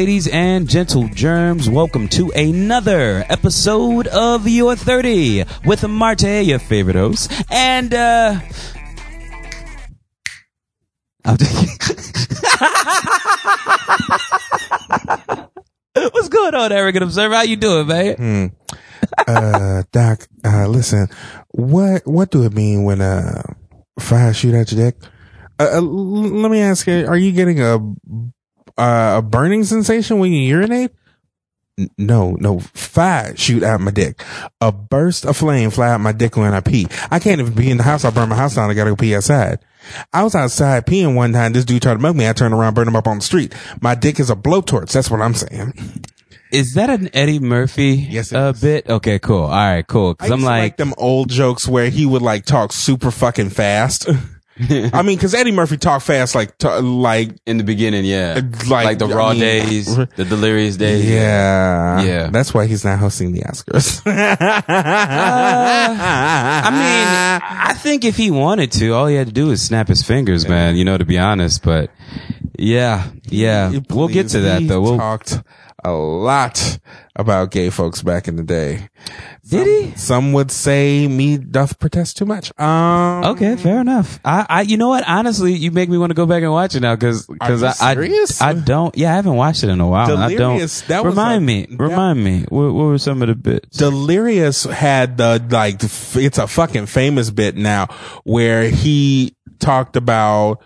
Ladies and gentle germs. Welcome to another episode of Your 30 with Marte, your favorite host. And, uh, I'm What's going on, Arrogant Observer? How you doing, man? uh, Doc, uh, listen, what, what do it mean when, uh, fire shoot at your dick? Uh, uh, let me ask you, are you getting a, uh, a burning sensation when you urinate? No, no, fire shoot out my dick. A burst of flame fly out my dick when I pee. I can't even be in the house. I burn my house down. I gotta go pee outside. I was outside peeing one time. This dude tried to mug me. I turned around, burned him up on the street. My dick is a blowtorch. That's what I'm saying. Is that an Eddie Murphy Yes, uh, bit? Okay, cool. All right, cool. I Cause I'm like, like them old jokes where he would like talk super fucking fast. I mean, cause Eddie Murphy talked fast, like, t- like, in the beginning, yeah. Uh, like, Like the I raw mean, days, the delirious days. Yeah. Yeah. That's why he's not hosting the Oscars. Uh, I mean, I think if he wanted to, all he had to do is snap his fingers, man. You know, to be honest. But yeah, yeah, we'll get to that though. We'll, talked a lot about gay folks back in the day. Did he? Some would say me doth protest too much. Um, Okay, fair enough. I, I, you know what? Honestly, you make me want to go back and watch it now because, because I, I? I don't. Yeah, I haven't watched it in a while. and I Delirious, don't. that was remind a- me. that- Remind me. What, what were some of the bits? Delirious had the like it's a fucking famous bit now where he talked about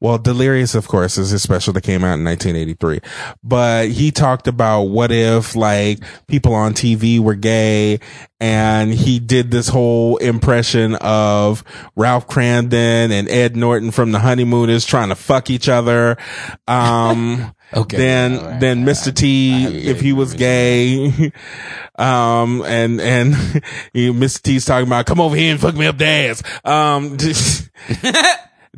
well Delirious of course is his special that came out in 1983 but he talked about what if like people on TV were gay and he did this whole impression of Ralph Kramden and Ed Norton from the Honeymooners trying to fuck each other um Okay. then right. then Mr. T if he was gay um and and Mr. T's talking about come over here and fuck me up the ass um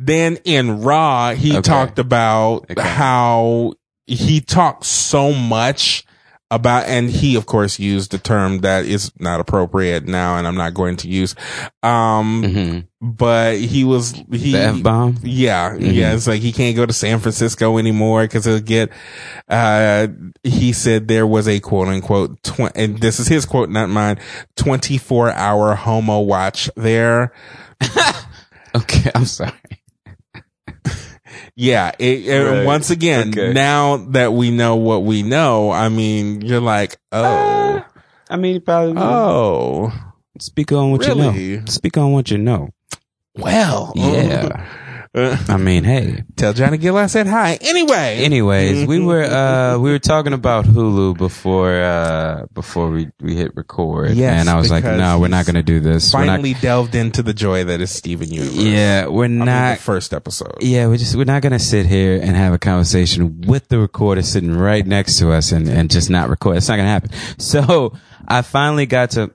then in Raw he Okay. talked about Okay. how he talked so much about and he of course used the term that is not appropriate now and I'm not going to use um Mhm. but he was he F bomb. yeah, Mm-hmm. yeah. It's like he can't go to San Francisco anymore because he'll get. Uh, he said there was a quote unquote, tw- and this is his quote, not mine. Twenty four hour homo watch there. Okay, I'm sorry. Yeah. It, and Right. once again, Okay. now that we know what we know, I mean, you're like, oh, I mean, probably. oh, Speak on what you know. Speak on what you know. well, Yeah. Uh, I mean, hey. tell Johnny Gill I said hi. Anyway, Anyways, we were uh we were talking about Hulu before uh before we we hit record, Yes, and I was like, no, we're not going to do this. We're not- finally delved into the joy that is Steven Universe. yeah, we're I mean, not. the first episode. yeah, we're just we're not gonna sit here and have a conversation with the recorder sitting right next to us and and just not record. It's not gonna happen. So I finally got to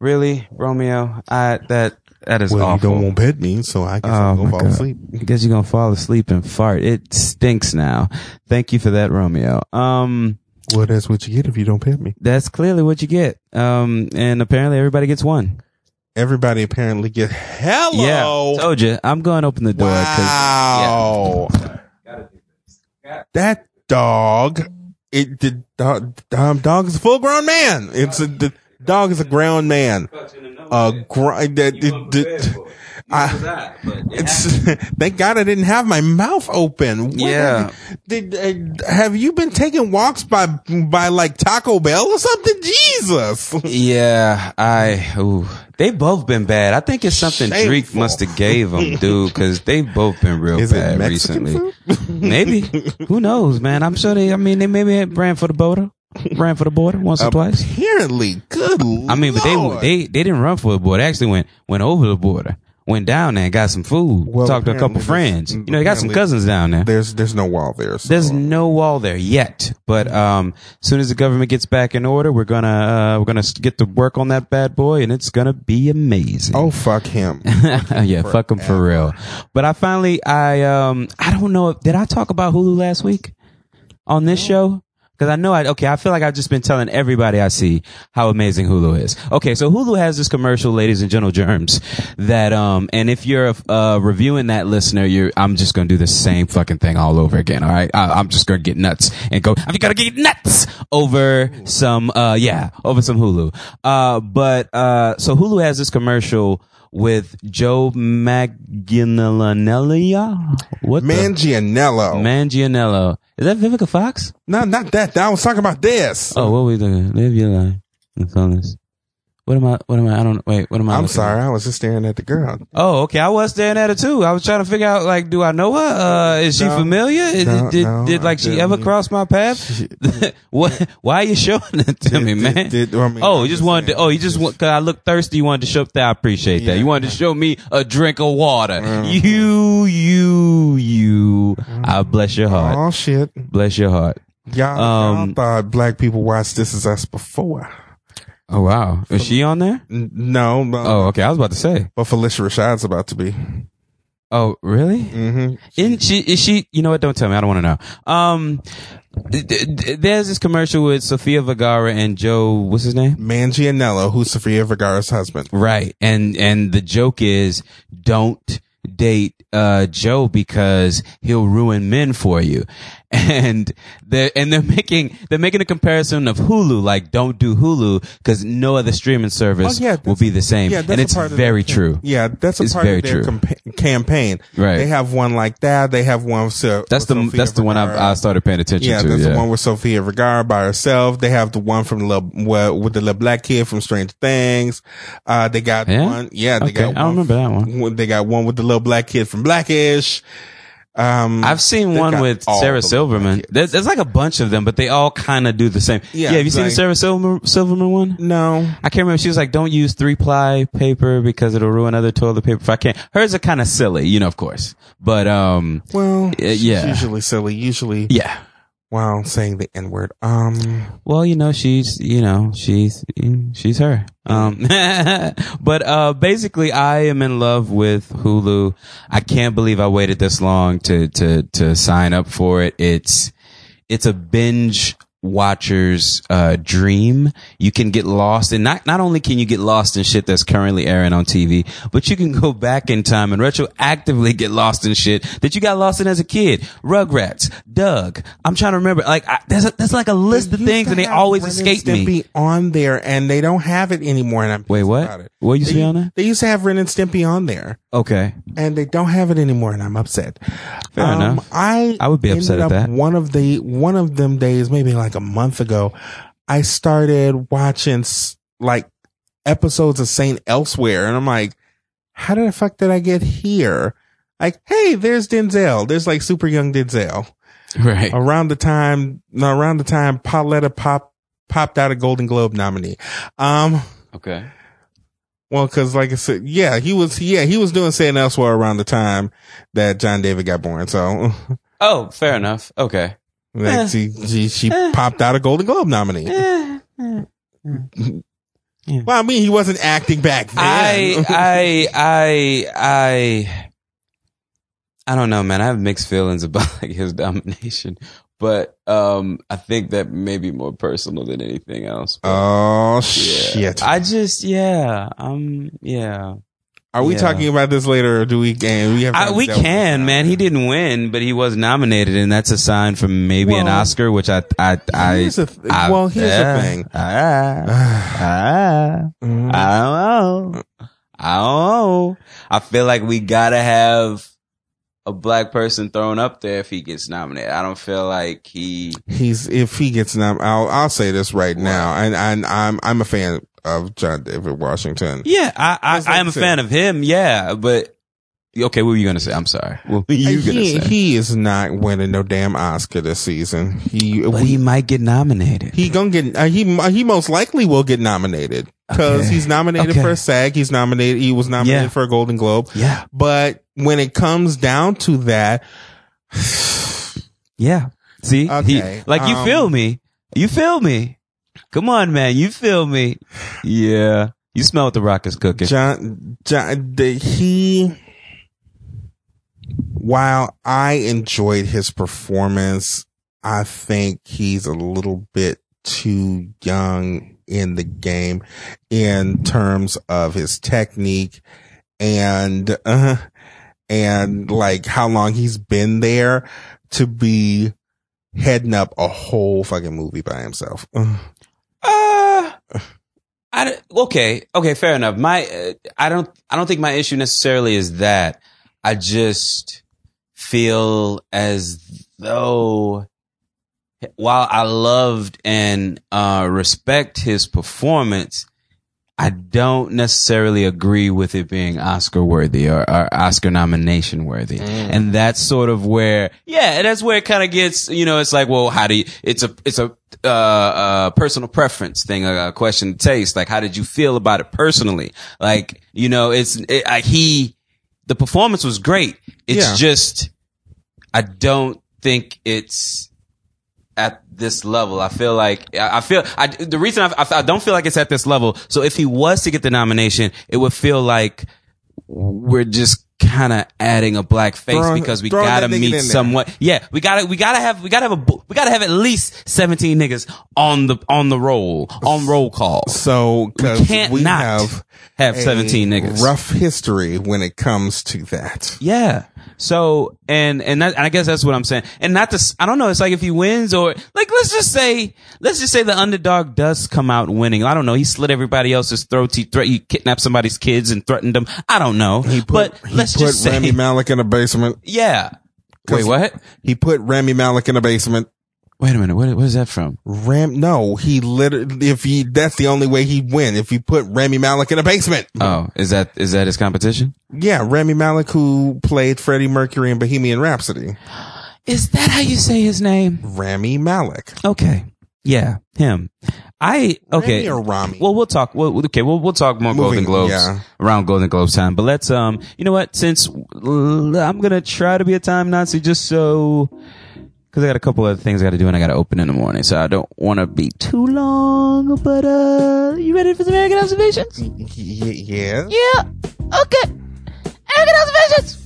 really Romeo. I that that is Well, awful. you don't want to pet me, so I guess Oh I'm gonna fall God. asleep. I guess you're gonna fall asleep and fart. It stinks now. Thank you for that, Romeo. Um, Well, that's what you get if you don't pet me. that's clearly what you get. Um, and apparently everybody gets one. Everybody apparently gets hello. Yeah, told you. I'm going to open the door. Wow. That dog. It the dog. Um, dog is a full grown man. It's a the dog is a grown man. A gr- that that- that- I- It's thank God I didn't have my mouth open. What Yeah. Did, uh, have you been taking walks by by like Taco Bell or something? Jesus. Yeah, I. Ooh, they've both been bad. I think it's something Drake must have gave them, dude, because they've both been real Is bad recently. Maybe. Who knows, man? I'm sure they. I mean, they maybe ran for the border, ran for the border once or twice. Apparently, good. I mean, but they Lord. they they didn't run for the border. They actually went went over the border, went down there and got some food. Well, talked to a couple friends. You know, they got some cousins down there. There's there's no wall there. So. There's no wall there yet, but um, as soon as the government gets back in order, we're gonna uh, we're gonna get to work on that bad boy, and it's gonna be amazing. oh fuck him. yeah, fuck them for real. But I finally, I um, I don't know. Did I talk about Hulu last week on this show? Because I know I, okay, I feel like I've just been telling everybody I see how amazing Hulu is. Okay, so Hulu has this commercial, ladies and gentle germs, that, um, and if you're, uh, reviewing that listener, you're, I'm just gonna do the same fucking thing all over again, alright? I'm just gonna get nuts and go, I'm gonna get nuts over some, uh, yeah, over some Hulu. Uh, but, uh, so Hulu has this commercial with Joe Manganiello. What the? Mangianello. Mangianello. Is that Vivica Fox? no, not that. I was talking about this. Oh, what were we doing? Live your life. This. What am I? What am I? I don't. Wait. What am I? I'm looking sorry. I was just staring at the girl. Oh, okay. I was staring at her too. I was trying to figure out, like, do I know her? Uh, is she familiar? Is- No, did no, did like she ever cross my path? what? Why are you showing it to me, Did- man? did- I mean, oh, you just just wanted to. Oh, you just want. Cause I look thirsty. You wanted to show that. I appreciate that. You wanted to show me a drink of water. Mm. You, you, you. I bless your heart. Oh shit. Bless your heart. Y'all, Um, y'all thought black people watched This Is Us before. Oh wow, is she on there? N- No. Oh, okay. I was about to say. But Phylicia Rashad's about to be. Oh, really? Mm-hmm. Isn't she? Is she? You know what? Don't tell me. I don't want to know. Um, d- d- there's this commercial with Sofia Vergara and Joe. What's his name? Mangianello, who's Sofia Vergara's husband. Right. And and the joke is, don't date uh Joe because he'll ruin men for you. And they're and they're making they're making a comparison of Hulu, like don't do Hulu because no other streaming service Oh, yeah, will be the same. Yeah, that's and a it's very true. Yeah, that's a It's part very of their true. campa- campaign. Right. They have one like that. They have one. So That's the that's the one I've, I started paying attention Yeah, to. that's yeah. the one with Sofia Vergara by herself. They have the one from the little, well, with the little black kid from Strange Things. Uh, they got Yeah? one. Yeah, they Okay, got. I one remember that one- They got one with the little black kid from Blackish. Um, I've seen one with Sarah Silverman. There's, there's like a bunch of them, but they all kind of do the same. Yeah, Yeah, have you seen like- the Sarah Silverman, Silverman one? No, I can't remember. She was like, "Don't use three ply paper because it'll ruin other toilet paper." If I can't, hers are kind of silly, you know, of course. But um, well, yeah. usually silly. Usually, yeah. While saying the N word. Um, Well, you know, she's you know she's she's her. Um, but uh, basically, I am in love with Hulu. I can't believe I waited this long to to to sign up for it. It's it's a binge watcher's uh, dream. You can get lost, and not not only can you get lost in shit that's currently airing on TV, but you can go back in time and retroactively get lost in shit that you got lost in as a kid. Rugrats, Doug. I'm trying to remember. Like I, there's a, there's like a list of things, and they always escape me. Stimpy on there, and they don't have it anymore. And I'm Wait, what? About it. What used to They- be on there? They used to have Ren and Stimpy on there, Okay, and they don't have it anymore, and I'm upset. Fair Um, enough. I I would be upset at that. One of the one of them days, maybe like a month ago, I started watching like episodes of Saint Elsewhere, and I'm like, how the fuck did I get here? Like, hey, there's Denzel. There's like super young Denzel. right. Around the time, no, around the time Pauletta pop popped out a Golden Globe nominee. Um, Okay. well, cause like I said, yeah, he was, yeah, he was doing Saint Elsewhere around the time that John David got born. So, Oh, fair enough. Okay. Like, she, she, she popped out a Golden Globe nominee. Well, I mean, he wasn't acting back then. I, I, I, I, I don't know, man. I have mixed feelings about like his domination, but um, I think that may be more personal than anything else. But, oh yeah. shit! I just, yeah, um, yeah. Are we yeah. talking about this later, or do we? Can we have? I, we can, man. He didn't win, but he was nominated, and that's a sign for maybe an Oscar, which I, I, I. Here's th- I- well, here's yeah. the thing. Ah, ah. Mm. I don't know. I don't know. I feel like we gotta have a black person thrown up there if he gets nominated. I don't feel like he. He's if he gets nominated. I'll I'll say this right now, and and I'm I'm a fan of John David Washington. Yeah, I I, I am a fan of him. Yeah, but okay, what were you gonna say? I'm sorry. What were you gonna he, say? he is not winning no damn Oscar this season. He but we, he might get nominated. he gonna get uh, he he most likely will get nominated because Okay. he's nominated Okay. for a SAG. He's nominated. He was nominated Yeah. for a Golden Globe. yeah, But when it comes down to that, yeah. See, Okay, he, like you um, feel me. You feel me. Come on, man. You feel me. Yeah. You smell what the rock is cooking. John, John the, he, while I enjoyed his performance, I think he's a little bit too young in the game in terms of his technique and, uh, and like how long he's been there to be heading up a whole fucking movie by himself. Uh, I okay, okay, fair enough. My, uh, I don't, I don't think my issue necessarily is that. I just feel as though, while I loved and uh, respect his performance, I don't necessarily agree with it being Oscar worthy or, or Oscar nomination worthy. And that's sort of where, yeah, that's where it kind of gets, you know, it's like, well, how do you, it's a, it's a, uh, uh, personal preference thing, a, a question of taste. Like, how did you feel about it personally? Like, you know, it's, it, I, he, the performance was great. It's Yeah. just, I don't think it's, at this level. I feel like I feel I, the reason I, I, I don't feel like it's at this level. So if he was to get the nomination, it would feel like we're just kind of adding a black face Throwing- because we gotta that nigga in meet somewhat. Yeah, we gotta we gotta have we gotta have a we gotta have at least seventeen niggas on the on the roll on roll call. So, We can't we not have have seventeen niggas. rough history when it comes to that. Yeah. So and and, that, and I guess that's what I'm saying. And not to I don't know. It's like if he wins or like let's just say let's just say the underdog does come out winning. I don't know. He slit everybody else's throats. He threat he kidnapped somebody's kids and threatened them. I don't know. He put, but he let's put just say Rami Malek in a basement. yeah. Wait, what? He put Rami Malek in a basement. Wait a minute. What what is that from? Ram, no, he literally, if he, that's the only way he'd win. If he put Rami Malek in a basement. Oh, is that is that his competition? Yeah, Rami Malek who played Freddie Mercury in Bohemian Rhapsody. Is that how you say his name? Rami Malek. Okay. Yeah, him. I okay. Rami or Rami? Well, we'll talk. Well, okay, we'll we'll talk more Golden Moving- Globes yeah. around Golden Globes time. But let's um, you know what? Since l- I'm gonna try to be a time Nazi, just so because I got a couple other things I got to do and I got to open in the morning, so I don't want to be too long. But uh, you ready for some American observations? Y- yeah. Yeah. Okay. American observations.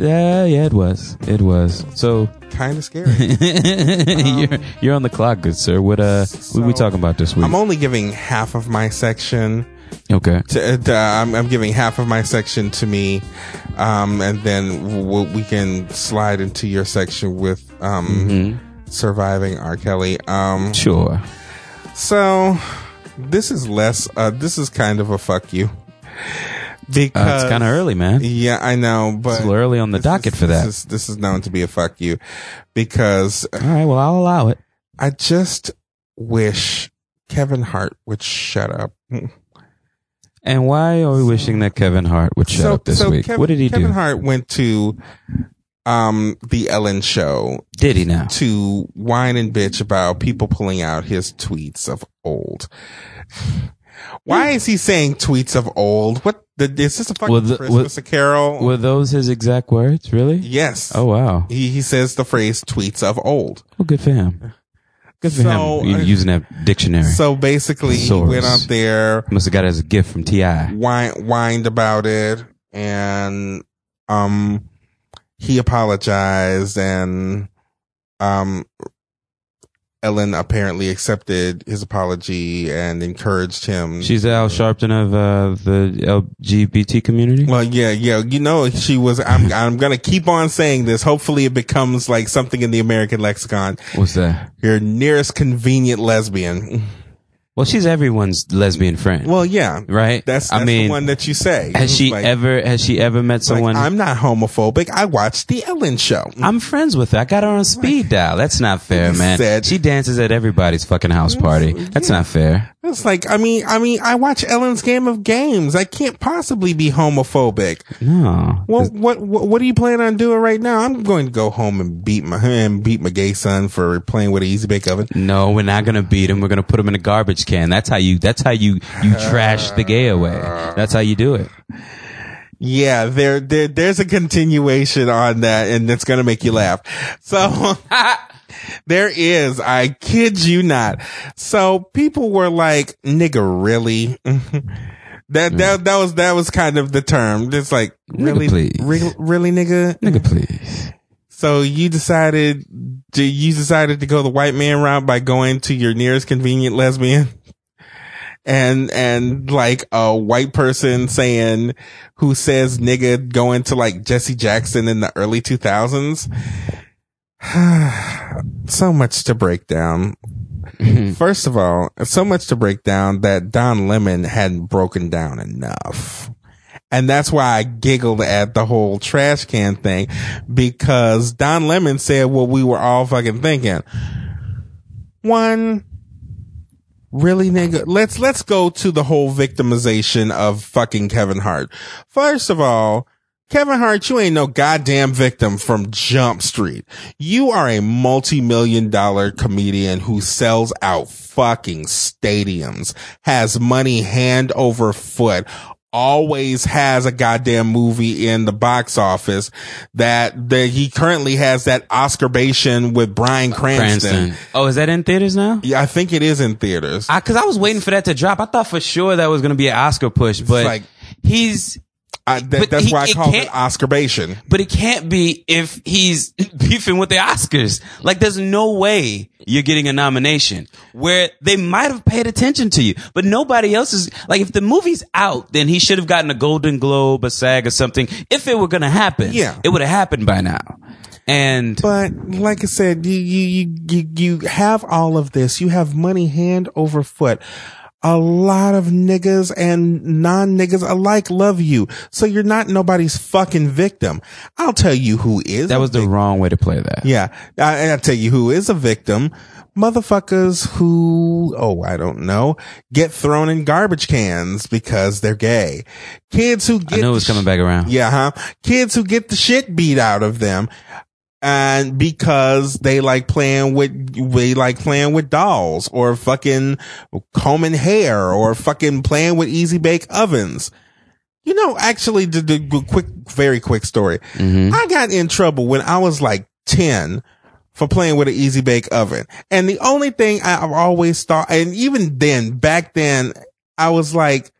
Yeah, yeah, it was. It was. So Kind of scary. you're you're on the clock, good sir. What uh, what are we talking about this week? I'm only giving half of my section okay. to, uh, I'm, I'm giving half of my section to me, um, and then we'll, we can slide into your section with um, Mm-hmm. surviving R. Kelly. Um, Sure. so this is less. Uh, this is kind of a fuck you because Uh, it's kind of early, man. Yeah, I know, but It's a little early on the docket is- for that. This is, this is known to be a fuck you because All right. Well, I'll allow it. I just wish Kevin Hart would shut up. And why are we wishing that Kevin Hart would shut up this week? Kevin, what did he Kevin do? Kevin Hart went to um the Ellen show Did he now? to whine and bitch about people pulling out his tweets of old. Why is he saying tweets of old? What the, is this a fucking the- Christmas carol? Were those his exact words? Really? yes. Oh wow. He he says the phrase tweets of old. Well, good for him. Good for So, him. Uh, using that dictionary. So basically, he went out there, Must have got it as a gift from Ti. whine, whined about it, and um, he apologized, and um, Ellen apparently accepted his apology and encouraged him. She's Al Sharpton of uh, the LGBT community. well, yeah, yeah, you know, she was. I'm, I'm gonna keep on saying this. Hopefully, it becomes like something in the American lexicon. What's that? Your nearest convenient lesbian. Well, she's everyone's lesbian friend, Well, yeah, right? That's, that's I mean, the one that you say. has she Like- ever has she ever met like, someone? I'm not homophobic. I watched the Ellen Show. I'm friends with her. I got her on speed dial. That's not fair, man. said- she dances at everybody's fucking house party. That's not fair. It's like, I mean, I mean, I watch Ellen's Game of Games. I can't possibly be homophobic. No. Well, what, what what do you plan on doing right now? I'm going to go home and beat my and beat my gay son for playing with an easy bake oven. No, we're not gonna beat him. We're gonna put him in a garbage can. That's how you. That's how you. You trash the gay away. That's how you do it. Yeah, there, there there's a continuation on that, and it's gonna make you laugh. So there is. I kid you not. So people were like, "Nigga, really?" that that mm. that was that was kind of the term. It's like, Nigga, really, please. really, really, nigga. Nigga, please. So you decided to, you decided to go the white man route by going to your nearest convenient lesbian and, and like a white person saying who says nigga going to like Jesse Jackson in the early 2000s. so much to break down. Mm-hmm. First of all, so much to break down that Don Lemon hadn't broken down enough. And that's why I giggled at the whole trash can thing because Don Lemon said what we were all fucking thinking. One, really nigga, let's, let's go to the whole victimization of fucking Kevin Hart. First of all, Kevin Hart, you ain't no goddamn victim from Jump Street. You are a multi-million dollar comedian who sells out fucking stadiums, has money hand over foot, always has a goddamn movie in the box office that, that he currently has that Oscar bation with Bryan Cranston. Cranston. Oh, is that in theaters now? Yeah, I think it is in theaters. I, cause I was waiting for that to drop. I thought for sure that was going to be an Oscar push, but like- he's, I, that, that's he- why I it call it can't- but it can't be if he's beefing with the Oscars. Like there's no way you're getting a nomination where they might have paid attention to you, but nobody else is like, if the movie's out, then he should have gotten a Golden Globe, a SAG or something. If it were going to happen, Yeah. it would have happened by now. And But like I said, you, you, you, you have all of this. You have money hand over foot. A lot of niggas and non-niggas alike love you. So you're not nobody's fucking victim. I'll tell you who is. that was the wrong way to play that. Yeah. I, I'll tell you who is a victim. Motherfuckers who, oh, I don't know, get thrown in garbage cans because they're gay. Kids who I get, knew it was coming back around. yeah, huh? Kids who get the shit beat out of them. And because they like playing with, they like playing with dolls or fucking combing hair or fucking playing with easy bake ovens. You know, actually, the, the quick, very quick story. Mm-hmm. I got in trouble when I was like 10 for playing with an easy bake oven. And the only thing I- I've always thought, and even then, back then, I was like,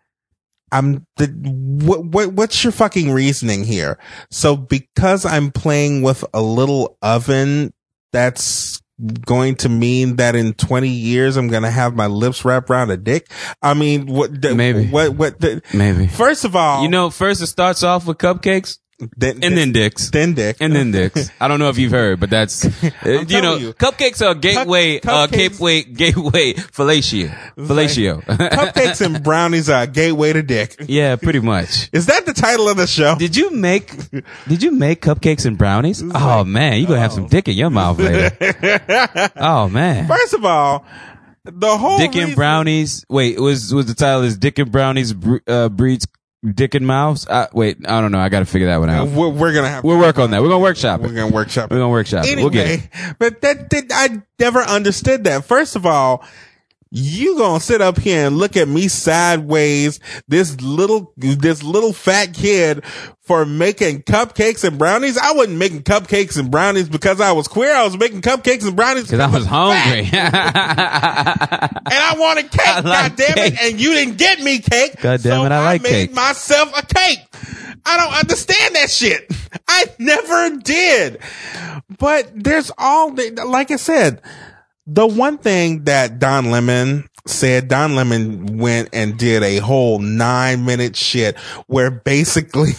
I'm the, what, what, what's your fucking reasoning here? So because I'm playing with a little oven, that's going to mean that in 20 years, I'm going to have my lips wrapped around a dick. I mean, what, the- Maybe. what, what, the, Maybe. first of all, You know, first it starts off with cupcakes then, and then dicks. then dick. and then dicks. I don't know if you've heard, but that's uh, you know, you. cupcakes are gateway, uh, cupcakes- gateway, gateway fellatio, fellatio. Cupcakes and brownies are a gateway to dick. yeah, pretty much. Is that the title of the show? Did you make? Did you make cupcakes and brownies? Oh man, you gonna have some dick in your mouth later. oh man, First of all, the whole dick and reason- brownies. Wait, was was the title is Dick and Brownies bre- uh, breeds Dick and Mouse? Uh, wait, I don't know. I got to figure that one out. We're, we're gonna have. We'll work on that. We're gonna workshop It. We're gonna workshop. It. We're gonna workshop it. Anyway, We'll get it. but that, that I never understood that. First of all, you gonna sit up here and look at me sideways, this little, this little fat kid for making cupcakes and brownies. I wasn't making cupcakes and brownies because I was queer. I was making cupcakes and brownies Cause I was hungry. and I wanted cake. I like God damn cake. it! And you didn't get me cake. God damn so it, I like made cake. myself a cake. I don't understand that shit. I never did. But there's all the, like I said, the one thing that Don Lemon said, Don Lemon went and did a whole nine minute shit where basically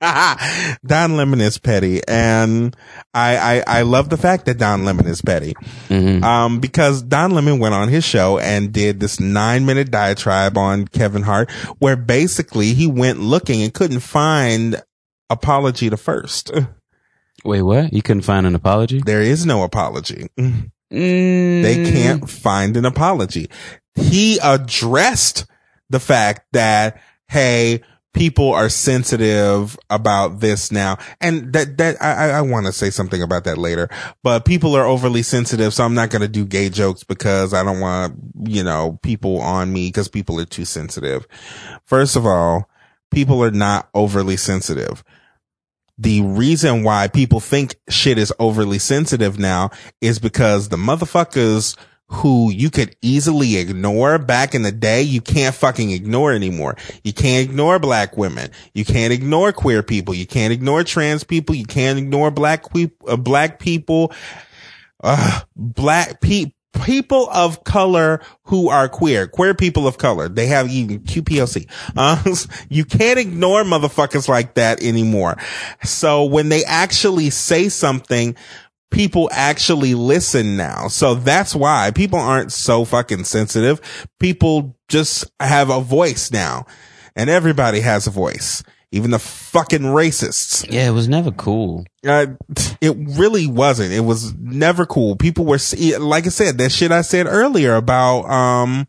Don Lemon is petty, and I, I I love the fact that Don Lemon is petty, um, because Don Lemon went on his show and did this nine minute diatribe on Kevin Hart, where basically he went looking and couldn't find apology to first. Wait, what? You couldn't find an apology? There is no apology. Mm. They can't find an apology. He addressed the fact that, hey, people are sensitive about this now. And that, that, I, I want to say something about that later, but people are overly sensitive. So I'm not going to do gay jokes because I don't want, you know, people on me because people are too sensitive. First of all, people are not overly sensitive the reason why people think shit is overly sensitive now is because the motherfuckers who you could easily ignore back in the day, you can't fucking ignore anymore. You can't ignore black women. You can't ignore queer people. You can't ignore trans people. You can't ignore black, que- uh, black people, uh, black people, people of color who are queer, queer people of color. They have even QPLC. Uh, you can't ignore motherfuckers like that anymore. So when they actually say something, people actually listen now. So that's why people aren't so fucking sensitive. People just have a voice now and everybody has a voice. Even the fucking racists. Yeah, it was never cool. Uh, it really wasn't. It was never cool. People were, like I said, that shit I said earlier about, um,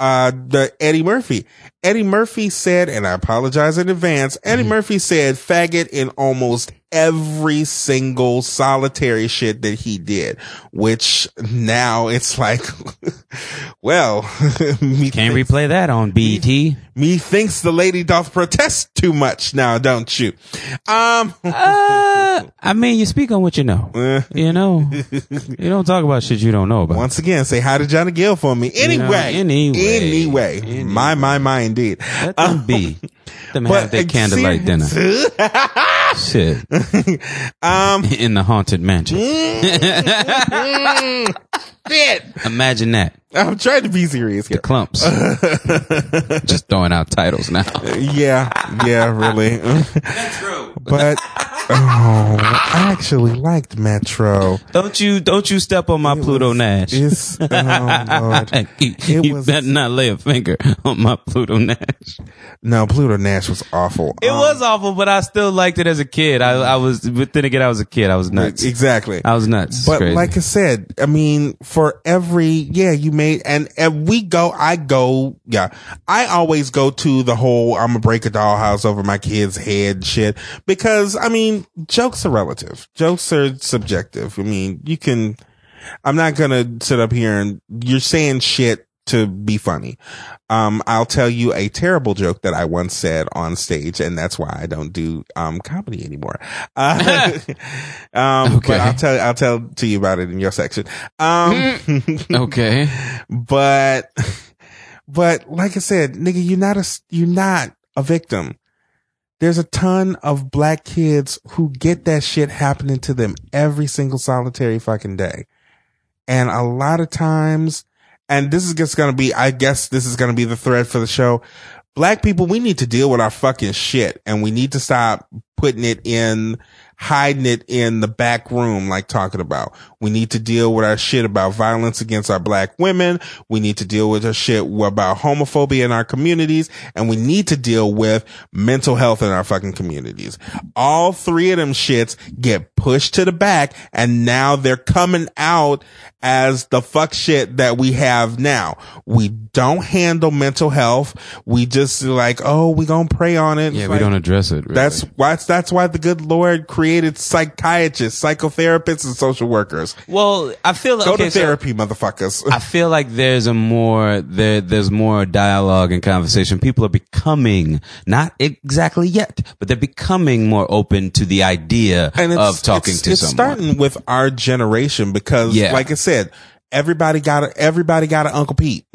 uh, the Eddie Murphy. Eddie Murphy said, and I apologize in advance, Eddie Mm-hmm. Murphy said faggot in almost every single solitary shit that he did, which now it's like, well, me, Can't thinks, replay that on BET. me thinks the lady doth protest too much now, don't you? Um, Uh, I mean, you speak on what you know. Eh. You know, you don't talk about shit you don't know about. Once again, say hi to Johnny Gill for me. Anyway, anyway. anyway, Anyway. my, my, my, indeed. Let them be. Let them have their candlelight dinner. Shit. um, In the haunted mansion. shit. Imagine that. I'm trying to be serious here. Clumps. Just throwing out titles now. Yeah, yeah, really. That's true. But oh, I actually liked Metro. Don't you don't you step on my Pluto Nash. It's oh lord. you It you was- better not lay a finger on my Pluto Nash. No, Pluto Nash was awful. It Um, was awful, but I still liked it as a kid. I, I was, but then again, I was a kid. I was nuts. exactly. I was nuts. It's But crazy. like I said, I mean, for every, yeah, you made, and, and we go, I go, yeah, I always go to the whole, I'm gonna break a dollhouse over my kid's head shit because, I mean, jokes are relative. Jokes are subjective. I mean, you can, I'm not gonna sit up here and you're saying shit to be funny. Um, I'll tell you a terrible joke that I once said on stage, and that's why I don't do um comedy anymore. Uh, um, Okay. but I'll tell I'll tell to you about it in your section. Um, okay. but but like I said, nigga, you're not a you're not a victim. There's a ton of black kids who get that shit happening to them every single solitary fucking day. And a lot of times, and this is just gonna be, I guess this is gonna be the thread for the show. Black people, we need to deal with our fucking shit and we need to stop putting it in, hiding it in the back room, like talking about. We need to deal with our shit about violence against our black women. We need to deal with our shit about homophobia in our communities and we need to deal with mental health in our fucking communities. All three of them shits get pushed to the back and now they're coming out as the fuck shit that we have now. We don't handle mental health. We just like, oh, we gonna pray on it. Yeah, It's we like- don't address it. Really. that's why that's why the good Lord created psychiatrists, psychotherapists, and social workers. well. I feel Go okay, to so therapy, motherfuckers. I feel like there's a more there. There's more dialogue and conversation. People are becoming not exactly yet, but they're becoming more open to the idea of talking it's, to it's someone. starting with our generation because, Yeah. like I said, everybody got a everybody got an Uncle Pete.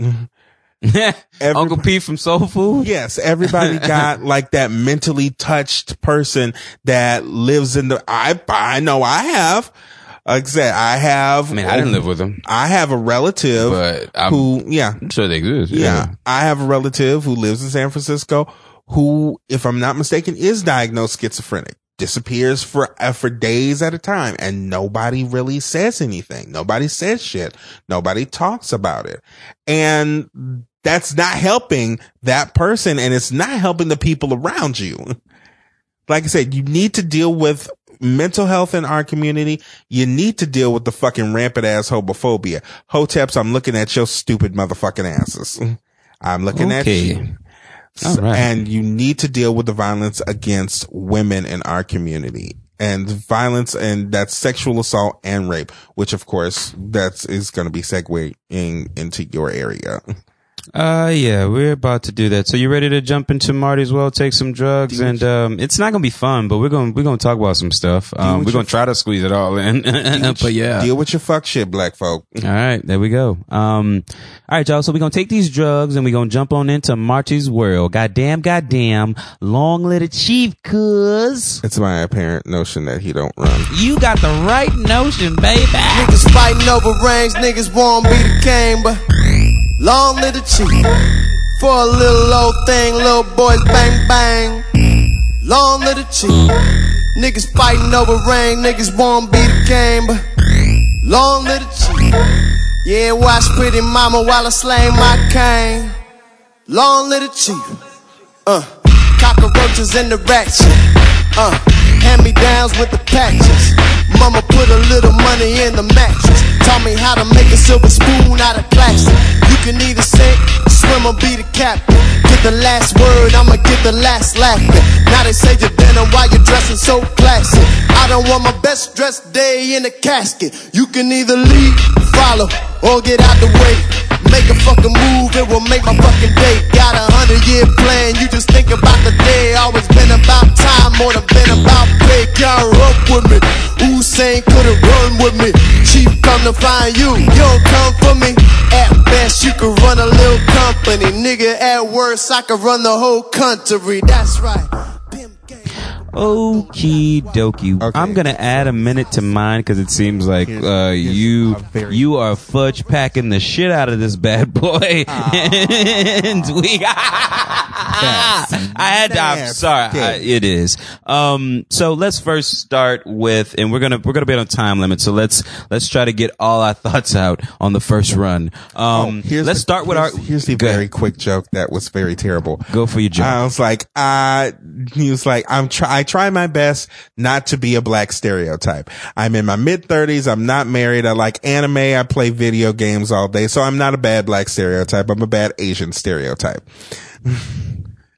Uncle Pete from Soul Food. Yes, everybody got like that mentally touched person that lives in the. I I know I have. Like I said, I have. I mean, I didn't live with them, I have a relative but I'm who, yeah, sure they exist. yeah, I have a relative who lives in San Francisco who, if I'm not mistaken, is diagnosed schizophrenic, disappears for, uh, for days at a time and nobody really says anything. Nobody says shit. Nobody talks about it. And that's not helping that person and it's not helping the people around you. Like I said, you need to deal with mental health in our community. You need to deal with the fucking rampant ass homophobia. Hoteps, I'm looking at your stupid motherfucking asses. I'm looking at you. Right. And you need to deal with the violence against women in our community and violence and that's sexual assault and rape, which of course that's is going to be segueing into your area. Uh, yeah, we're about to do that. So you ready to jump into Marty's well, take some drugs, and um, it's not gonna be fun, but we're gonna we're gonna talk about some stuff. Um, we're gonna try to squeeze it all in. but yeah, Deal with your fuck shit, black folk. all right, there we go. Um, all right, y'all. So we're gonna take these drugs and we're gonna jump on into Marty's world. Goddamn, goddamn, long live the chief, cuz It's my apparent notion that he don't run. you got the right notion, baby. Niggas fighting over rings, niggas won't be the king, but long live the chief. For a little old thing, little boys bang bang. Long live the chief. Niggas fighting over rain, niggas won't be the game. but long live the chief. Yeah, watch pretty mama while I slay my cane. Long live the chief. Uh, cockroaches in the ratchet. Uh, hand me downs with the patches. Mama put a little money in the mattress. Taught me how to make a silver spoon out of plastic. You can either sink, swim, or be the captain. Get the last word, I'ma get the last laughing. Now they say you're dinner while you're dressing so classy. I don't want my best dressed day in a casket. You can either lead, follow, or get out the way. Make a fucking move, it will make my fucking day. Got a hundred year plan, you just think about the day. Always been about time, more than been about Y'all up with me. Usain couldn't run with me. Chief come to find you, you don't come for me. At best, you could run a little company. Nigga, at worst, I could run the whole country. That's right. Okie dokie. Okay. I'm gonna add a minute to mine because it seems like uh, you you are fudge packing the shit out of this bad boy. and we, I had to. I'm sorry, I, it is. Um, so let's first start with, and we're gonna we're gonna be on a time limit. So let's let's try to get all our thoughts out on the first run. Um, let's the- start with our. here's- Here's the very quick joke that was very terrible. Go for your joke. I was like, uh, he was like, I'm try, I try my best not to be a black stereotype. I'm in my mid thirties. I'm not married. I like anime. I play video games all day. So I'm not a bad black stereotype. I'm a bad Asian stereotype.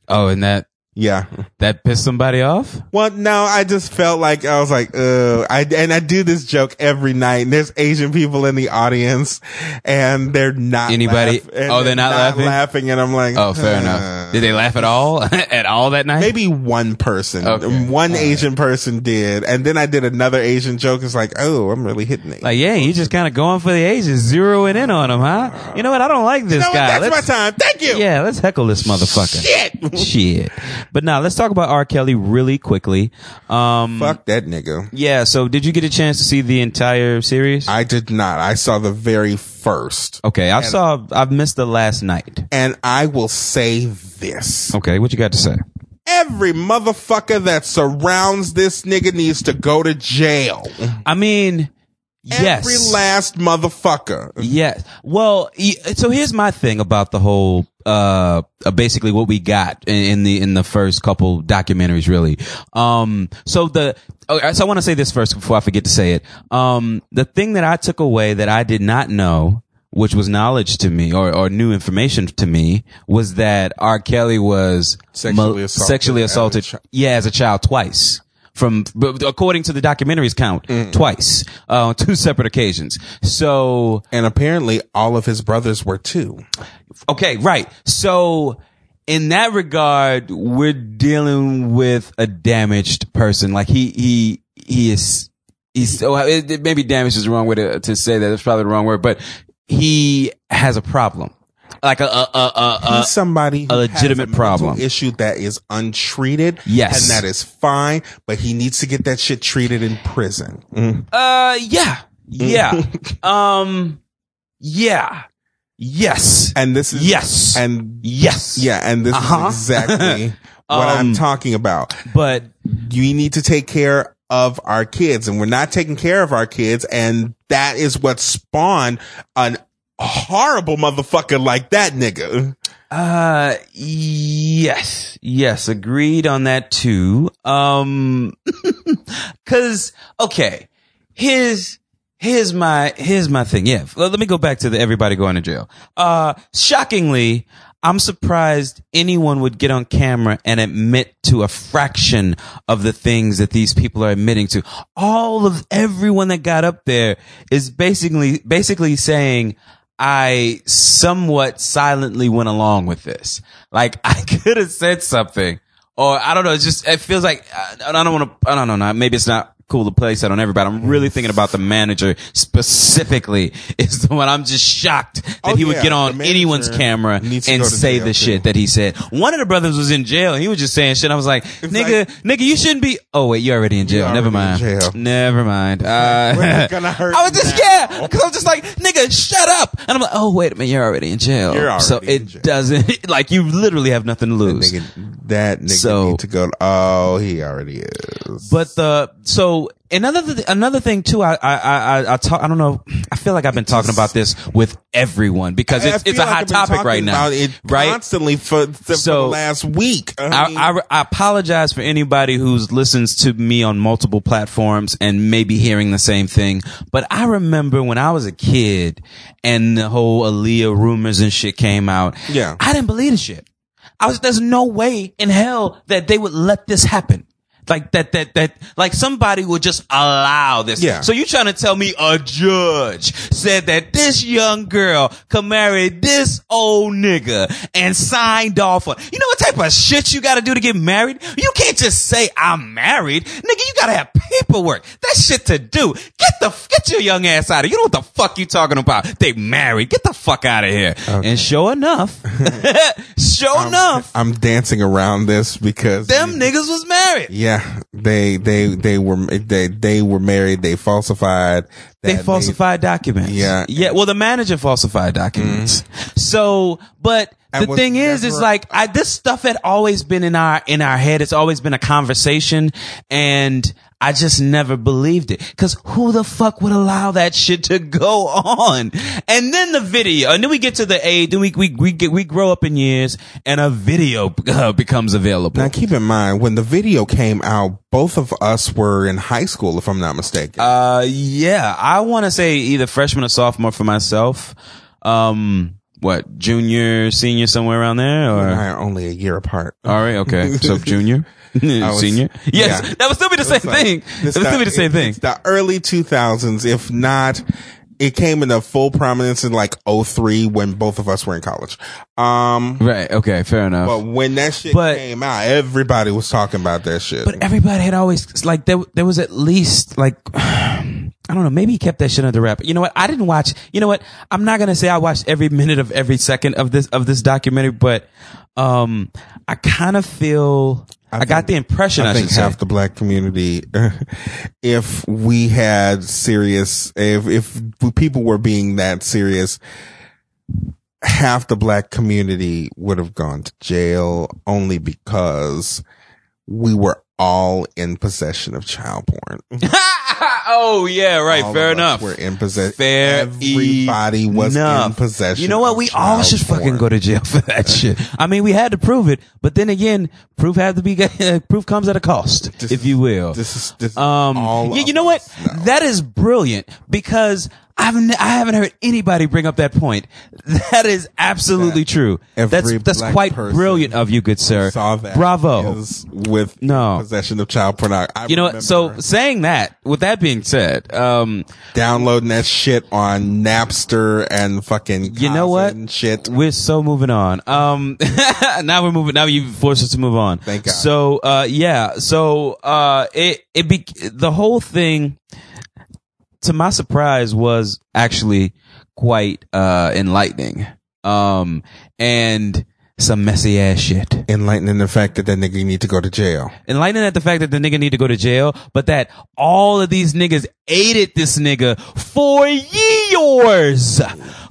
oh, and that Yeah. that pissed somebody off. Well, no, I just felt like I was like, uh, I, and I do this joke every night and there's Asian people in the audience and they're not Anybody- laugh- oh, they're not laughing? laughing. And I'm like, Oh, fair uh, enough. Did they laugh at all? at all that night? Maybe one person, Okay. one Asian person did. And then I did another Asian joke. It's like, oh, I'm really hitting it. Like, yeah, you just kind of going for the Asians, zeroing in on them, huh? You know what? I don't like this you know guy. That's Let's- my time. Thank you. Yeah, let's heckle this motherfucker. Shit. Shit. But now let's talk about R. Kelly really quickly. Um, Fuck that nigga. yeah. So did you get a chance to see the entire series? I did not. I saw the very first. okay. I saw, I've missed the last night. And I will say this. Okay. What you got to say? Every motherfucker that surrounds this nigga needs to go to jail. I mean, yes. Every last motherfucker. Yes. Well, so here's my thing about the whole, uh, uh, basically what we got in, the, in the first couple documentaries, really. Um, so the, oh, so I want to say this first before I forget to say it. Um, the thing that I took away that I did not know, which was knowledge to me or, or new information to me was that R. Kelly was Sexually assaulted sexually assaulted. chi- yeah, as a child twice. From, according to the documentaries count, twice, uh, on two separate occasions. So, And apparently all of his brothers were too. Okay, right. So in that regard, we're dealing with a damaged person. Like he he he is he's it, it- maybe damaged is the wrong way to to say that. That's probably the wrong word, but he has a problem. Like a a a, a, a somebody a legitimate problem. issue that is untreated. Yes. And that is fine, but he needs to get that shit treated in prison. uh yeah yeah um yeah yes And this is yes and yes yeah, and this Uh-huh. is exactly what I'm Um, talking about. But You need to take care of our kids and we're not taking care of our kids. And that is what spawned an horrible motherfucker like that nigga. Uh, yes, yes, agreed on that too. Um, cause, okay, his, here's my, here's my thing. Yeah. Let me go back to the everybody going to jail. Uh, shockingly, I'm surprised anyone would get on camera and admit to a fraction of the things that these people are admitting to. All of everyone that got up there is basically, basically saying, I somewhat silently went along with this. Like I could have said something or I don't know. It's just, it feels like, I, I don't want to, I don't know. Now, maybe it's not cool to place that on everybody. I'm really thinking about the manager specifically is the one I'm just shocked that Oh, he would yeah, get on anyone's camera and say the too. shit that he said. One of the brothers was in jail he was just saying shit. I was like, nigga, nigga, you shouldn't be. Oh wait, you're already in jail. You're Never mind. jail. Never mind. Uh, When gonna hurt I was just now. scared because I was just like, nigga, shut up. And I'm like, oh wait a minute, you're already in jail. You're so already in it jail. doesn't like you literally have nothing to lose. Nigga, that nigga So- need to go. Oh, he already is. But the so another th- another thing too. I I I I talk. I don't know. I feel like I've been talking about this with everyone because it's it's a like hot topic right now, right? Constantly for, for the So- last week. I mean, I, I, I apologize for anybody who's listens to me on multiple platforms and maybe hearing the same thing. But I remember when I was a kid and the whole Aaliyah rumors and shit came out. Yeah. I didn't believe the shit. I was, there's no way in hell that they would let this happen. Like that, that, that, like somebody would just allow this. Yeah. So you trying to tell me a judge said that this young girl could marry this old nigga and signed off on, you know what type of shit you gotta do to get married? You can't just say I'm married. Nigga, you gotta have paperwork. That's shit to do. Get the, get your young ass out of here. You know what the fuck you talking about? They married. Get the fuck out of here. And sure enough, sure enough, I'm dancing around this because them niggas was married. Yeah, they they they were they they were married. They falsified. They falsified documents. Yeah. Yeah. Well, the manager falsified documents. Mm-hmm. So, but the thing is, is never- like, I, this stuff had always been in our, in our head. It's always been a conversation and I just never believed it. Cause who the fuck would allow that shit to go on? And then the video, and then we get to the age, then we, we, we get, we grow up in years and a video uh, becomes available. Now keep in mind when the video came out, both of us were in high school, if I'm not mistaken. Uh, yeah, I want to say either freshman or sophomore for myself. Um, what junior, senior, somewhere around there, and or I are only a year apart. all right, okay, so junior, was- senior. Yes, yeah. that would still be the same like- thing. That would still be the same thing. It's the early 2000s, if not. It came into full prominence in like 03 when both of us were in college. Um, Right. Okay. Fair enough. but when that shit But- came out, everybody was talking about that shit. But everybody had always like there. There was at least like I don't know. Maybe he kept that shit under wrap. You know what? I didn't watch. You know what? I'm not gonna say I watched every minute of every second of this of this documentary, but um, I kind of feel. I, got think- the impression. I, I think should half say. the black community, if we had serious, if if people were being that serious, half the black community would have gone to jail only because we were all in possession of child porn. oh yeah, right. All Fair of us enough. Were in possession. Fair Everybody was enough. in possession. You know what? of We all child should fucking porn. go to jail for that shit. I mean, we had to prove it, but then again, proof had to be proof comes at a cost, This if is- you will. This is this. is Um, all yeah, of you know what? us now. That is brilliant because I've n- I haven't heard anybody bring up that point. That is absolutely That true. That's that's quite brilliant of you, good sir. saw that Bravo. with No. possession of child pornography. I You know what? So saying that, with that being said, um, downloading that shit on Napster and fucking you know what? shit. We're so moving on. Um, now we're moving. Now you forced us to move on. Thank God. So, uh, yeah. So, uh, it it be the whole thing. To my surprise, was actually quite uh enlightening. Um, and some messy ass shit. Enlightening the fact that that nigga need to go to jail. Enlightening at the fact that the nigga need to go to jail, but that all of these niggas aided this nigga for years.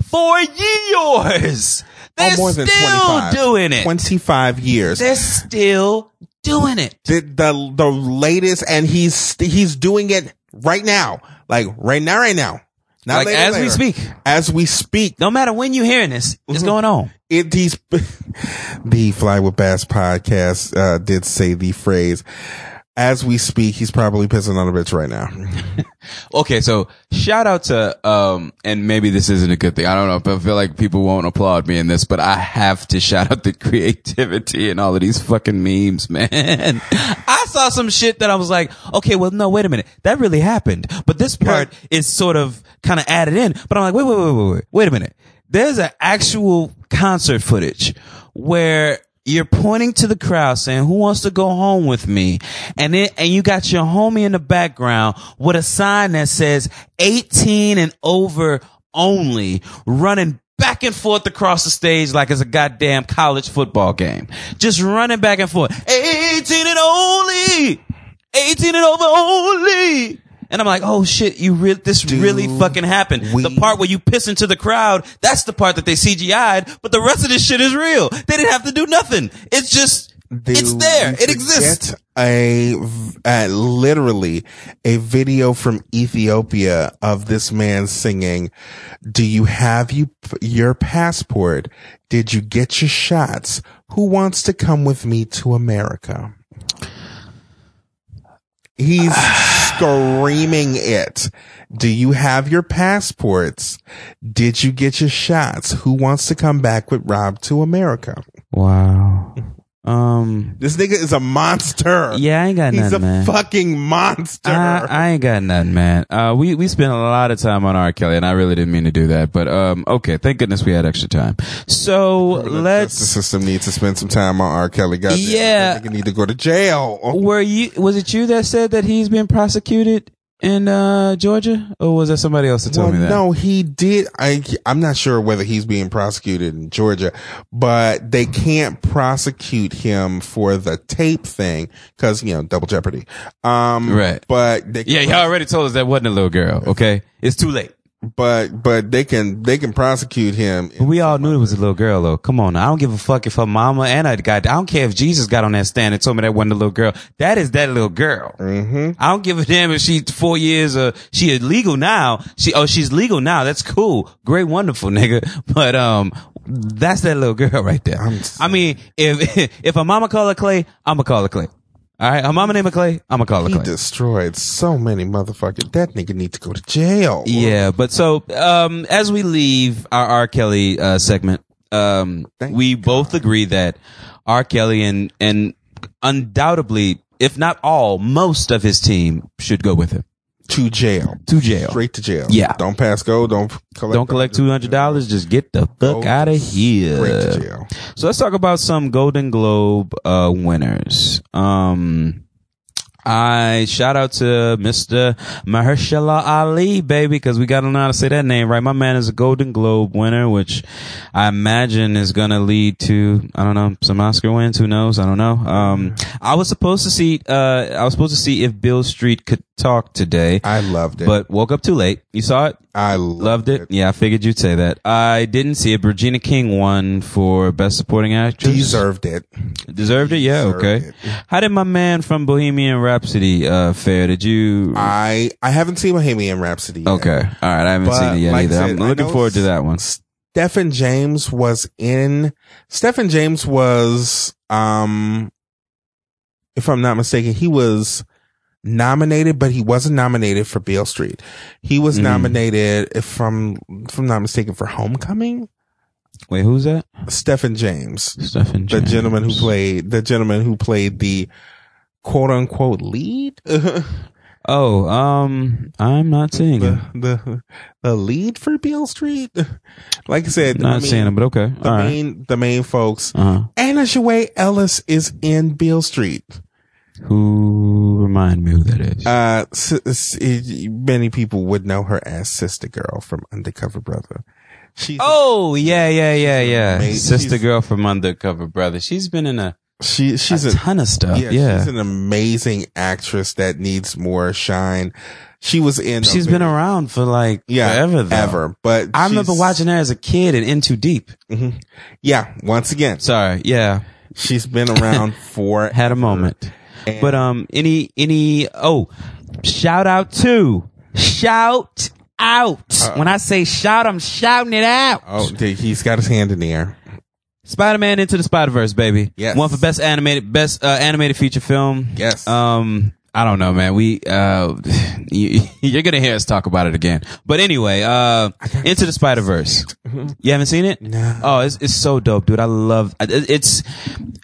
For years. They're oh, more than still 25. doing it. 25 years. They're still doing it. the, the the latest, and he's he's doing it right now, like right now, right now. Not Like later, as we speak. as we speak. No matter when you're hearing this, it's Mhm. going on. It these the Fly with Bats podcast uh, did say the phrase. As we speak, he's probably pissing on a bitch right now. Okay, so shout out to um and maybe this isn't a good thing. I don't know, but I feel like people won't applaud me in this, but I have to shout out the creativity and all of these fucking memes, man. I saw some shit that I was like, okay, well no, wait a minute. That really happened. But this part is sort of kind of added in. But I'm like, wait, wait, wait, wait, wait. Wait a minute. There's an actual concert footage where you're pointing to the crowd saying, who wants to go home with me? And then, and you got your homie in the background with a sign that says 18 and over only running back and forth across the stage like it's a goddamn college football game. Just running back and forth. 18 and only! 18 and over only! And I'm like, oh shit, you really, this really fucking happened. we- the part where you piss into the crowd, that's the part that they CGI'd, but the rest of this shit is real. They didn't have to do nothing. It's just, it's there. It exists. A uh, literally a video from Ethiopia of this man singing. Do you have you your passport? Did you get your shots? Who wants to come with me to America? He's screaming it. Do you have your passports? Did you get your shots? Who wants to come back with Rob to America? Wow. Um, This nigga is a monster. yeah, I ain't got nothing. He's a fucking monster. I, I ain't got nothing, man. Uh, we, we spent a lot of time on R. Kelly and I really didn't mean to do that, but, um, okay. Thank goodness we had extra time. So let's, The system needs to spend some time on R. Kelly. Goddamn, Yeah. nigga need to go to jail. were you, was it you that said that he's been prosecuted in, uh, Georgia? Or was that somebody else that told Well, me that? no, he did. I I'm not sure whether he's being prosecuted in Georgia, but they can't prosecute him for the tape thing because you know double jeopardy. Um, Right. But Yeah, he already told us that wasn't a little girl. Okay. It's too late. But but they can they can prosecute him. We all knew it was a little girl though. Come on. now. I don't give a fuck if her mama and I got. I don't care if Jesus got on that stand and told me that wasn't a little girl. That is that little girl. Mm-hmm. I don't give a damn if she's four years or she is legal now. She, oh, she's legal now. That's cool. Great, wonderful nigga. But, um, that's that little girl right there. I'm mean, if, if a mama call her Clay, I'm gonna call her Clay. All right. Her mama name her Clay, I'm gonna call He Clay. destroyed so many motherfuckers. That nigga need to go to jail. Yeah, but so um, as we leave our R. Kelly uh, segment, um, Thank we both agree that R. Kelly and and undoubtedly, if not all, most of his team should go with him to jail. to jail. Straight to jail. Yeah. Don't pass go. Don't collect. Don't collect two hundred dollars. Just get the fuck out of here. Straight to jail. So let's talk about some Golden Globe uh, winners. Um, I shout out to Mr. Mahershala Ali, baby, because we got to know how to say that name right. My man is a Golden Globe winner, which I imagine is going to lead to I don't know some Oscar wins. Who knows? I don't know. Um, I was supposed to see uh, I was supposed to see if Beale Street could talk today, I loved it. but woke up too late. You saw it? I loved, Loved it. Yeah, I figured you'd say that. I didn't see it. Regina King won for Best Supporting Actress. Deserved it. Deserved it. Yeah. Deserved okay. it. How did my man from Bohemian Rhapsody uh, fare? Did you? I I haven't seen Bohemian Rhapsody. Yet. okay. All right. I haven't But seen it yet like either. said, I'm looking forward to that one. Stephan James was in. Stephan James was, um, if I'm not mistaken, he was nominated, but he wasn't nominated for Beale Street. He was Mhm. nominated, if I'm if I'm not mistaken, for Homecoming. Wait, who's that? Stephan James, Stephan. James. The gentleman who played the gentleman who played the quote unquote lead. Oh, um, I'm not seeing the, the the lead for Beale Street. Like I said, Not I mean, seeing him, but okay. the All right. main the main folks. Uh huh. Aunjanue Ellis is in Beale Street. Who remind me who that is? Uh, s- s- many people would know her as Sister Girl from Undercover Brother. She's oh, yeah, yeah, yeah, yeah. amazing. Sister She's- girl from Undercover Brother. She's been in a, she she's a a ton of stuff. yeah, Yeah. she's an amazing actress that needs more shine. She was in. She's been around for like yeah forever. Though. ever. But I remember watching her as a kid and In Too Deep. Yeah, once again, Sorry, yeah, she's been around for had a moment. And- But um, any any oh, shout out to shout out. when I say shout, I'm shouting it out. Oh, dude, he's got his hand in the air. Spider Man into the Spider Verse, baby. Yes. One for best animated best uh, animated feature film. Yes. Um, I don't know, man. We uh, you, you're gonna hear us talk about it again. But anyway, uh, into the Spider Verse. You haven't seen it? No. Oh, it's it's so dope, dude. I love it's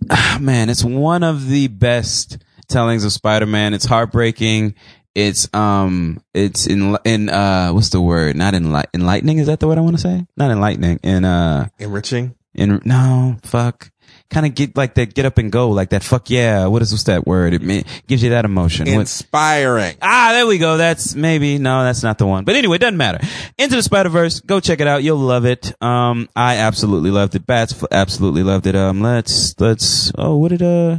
man. It's one of the best tellings of Spider Man. It's heartbreaking. It's um, it's in in uh, what's the word? Not enlight enlightening. Is that the word I want to say? Not enlightening. In uh, Enriching. in no fuck kind of get like that get up and go like that fuck yeah what is what's that word it ma- gives you that emotion What- Inspiring. ah there we go that's maybe no that's not the one but anyway it doesn't matter into the spider-verse go check it out you'll love it um i absolutely loved it bats absolutely loved it um let's let's oh what did uh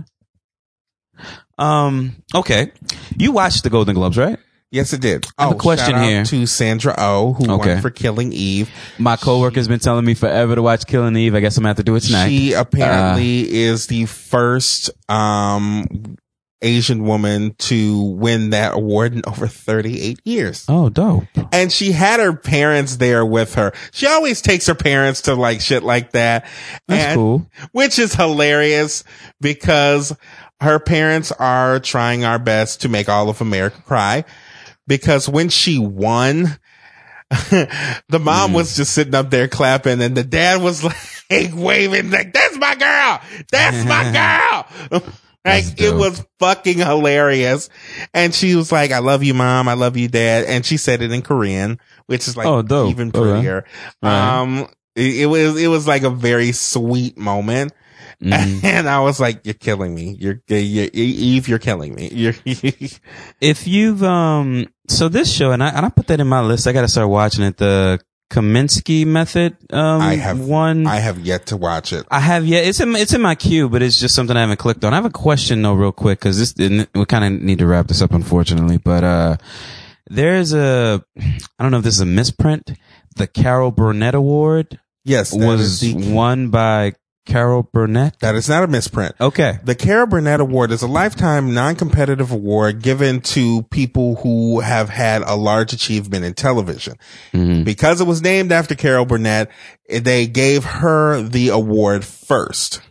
um okay you watched the golden globes right Yes, it did. I have a Oh, question shout out here. to Sandra Oh, who Okay. won for Killing Eve. my coworker's been telling me forever to watch killing eve i guess i'm gonna have to do it tonight She apparently Uh, is the first um Asian woman to win that award in over 38 years. oh dope And she had her parents there with her. She always takes her parents to like shit like that. That's And- cool. Which is hilarious because her parents are trying our best to make all of America cry. Because when she won, the mom was just sitting up there clapping and the dad was like waving like, that's my girl. That's my girl. Like it was fucking hilarious. And she was like, I love you, mom. I love you, dad. And she said it in Korean, which is like Oh, dope. even Okay. prettier. Right. Um, it, it was, it was like a very sweet moment. Mhm. And I was like, you're killing me. You're, you're Eve, you're killing me. You're, if you've um so this show and I and I put that in my list. I got to start watching it. The Kominsky Method. Um, I have one. I have yet to watch it. I have yet. It's in it's in my queue, but it's just something I haven't clicked on. I have a question though, real quick, because this. We kind of need to wrap this up, unfortunately. But uh, there's a I don't know if this is a misprint. The Carol Burnett Award Yes, was the- won by Carol Burnett. that is not a misprint. Okay. The Carol Burnett Award is a lifetime non-competitive award given to people who have had a large achievement in television. Mhm. Because it was named after Carol Burnett, they gave her the award first.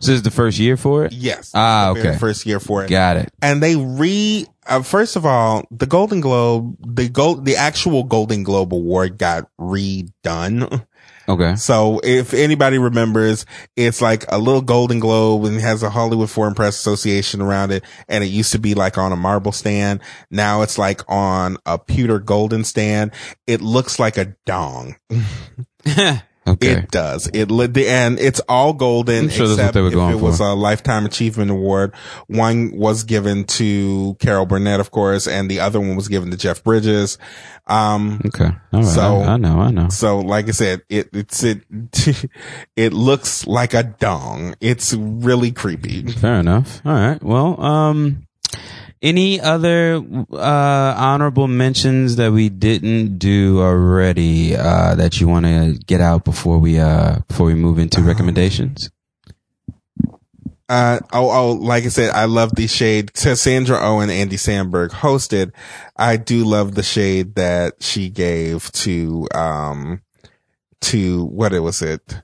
So this is the first year for it. Yes. Ah, the okay. First year for it. Got it. and they re uh, first of all the golden globe the gold the actual golden globe award got redone Okay. so if anybody remembers it's like a little golden globe and has a hollywood foreign press association around it and it used to be like on a marble stand. Now it's like on a pewter golden stand. It looks like a dong okay. it does. It lit the and it's all golden. I'm sure except if it was a lifetime achievement award. One was given to Carol Burnett, of course, and the other one was given to Jeff Bridges. Um, Okay. Right. So- I, I know. I know. so like I said, it, it's, it, it looks like a dong. It's really creepy. Fair enough. All right. Well, um, any other uh, honorable mentions that we didn't do already uh, that you want to get out before we uh, before we move into recommendations? Uh, oh, oh, like I said, I love the shade. Sandra Oh and Andy Samberg hosted, I do love the shade that she gave to, um, to what it was it?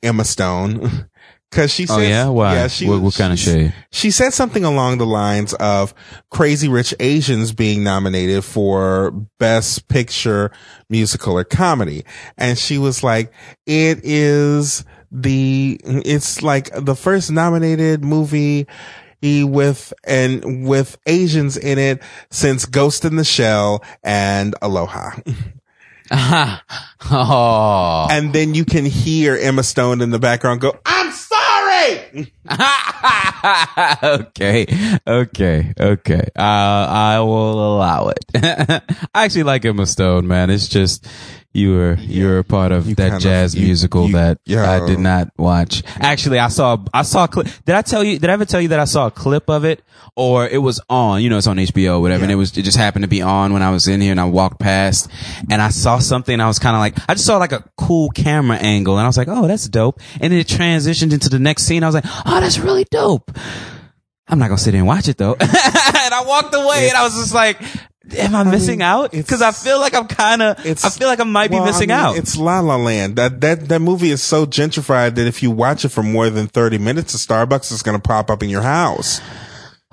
Emma Stone. Cause she oh, said, oh yeah. Why? Yeah, she, what, what kind of shade? She said something along the lines of Crazy Rich Asians being nominated for best picture musical or comedy. And she was like, it is the, it's like the first nominated movie with, and with Asians in it since Ghost in the Shell and Aloha. oh. And then you can hear Emma Stone in the background go, I'm sorry. okay, okay, okay. Uh, I will allow it. I actually like Emma Stone, man. It's just, you were you were a part of You that of- jazz you- musical you- that yeah. I did not watch. Actually, I saw I saw a clip. Did I tell you? Did I ever tell you that I saw a clip of it, or it was on? You know, it's on HBO, or whatever. And it was it just happened to be on when I was in here, and I walked past, and I saw something. And I was kind of like, I just saw like a cool camera angle, and I was like, oh, that's dope. And then it transitioned into the next scene. I was like, oh, that's really dope. I'm not gonna sit there and watch it though. and I walked away, and I was just like. Am I missing out? Because I feel like I'm kind of. I feel like I might Well, be missing I mean, out. It's La La Land. That that that movie is so gentrified that if you watch it for more than thirty minutes, a Starbucks is going to pop up in your house.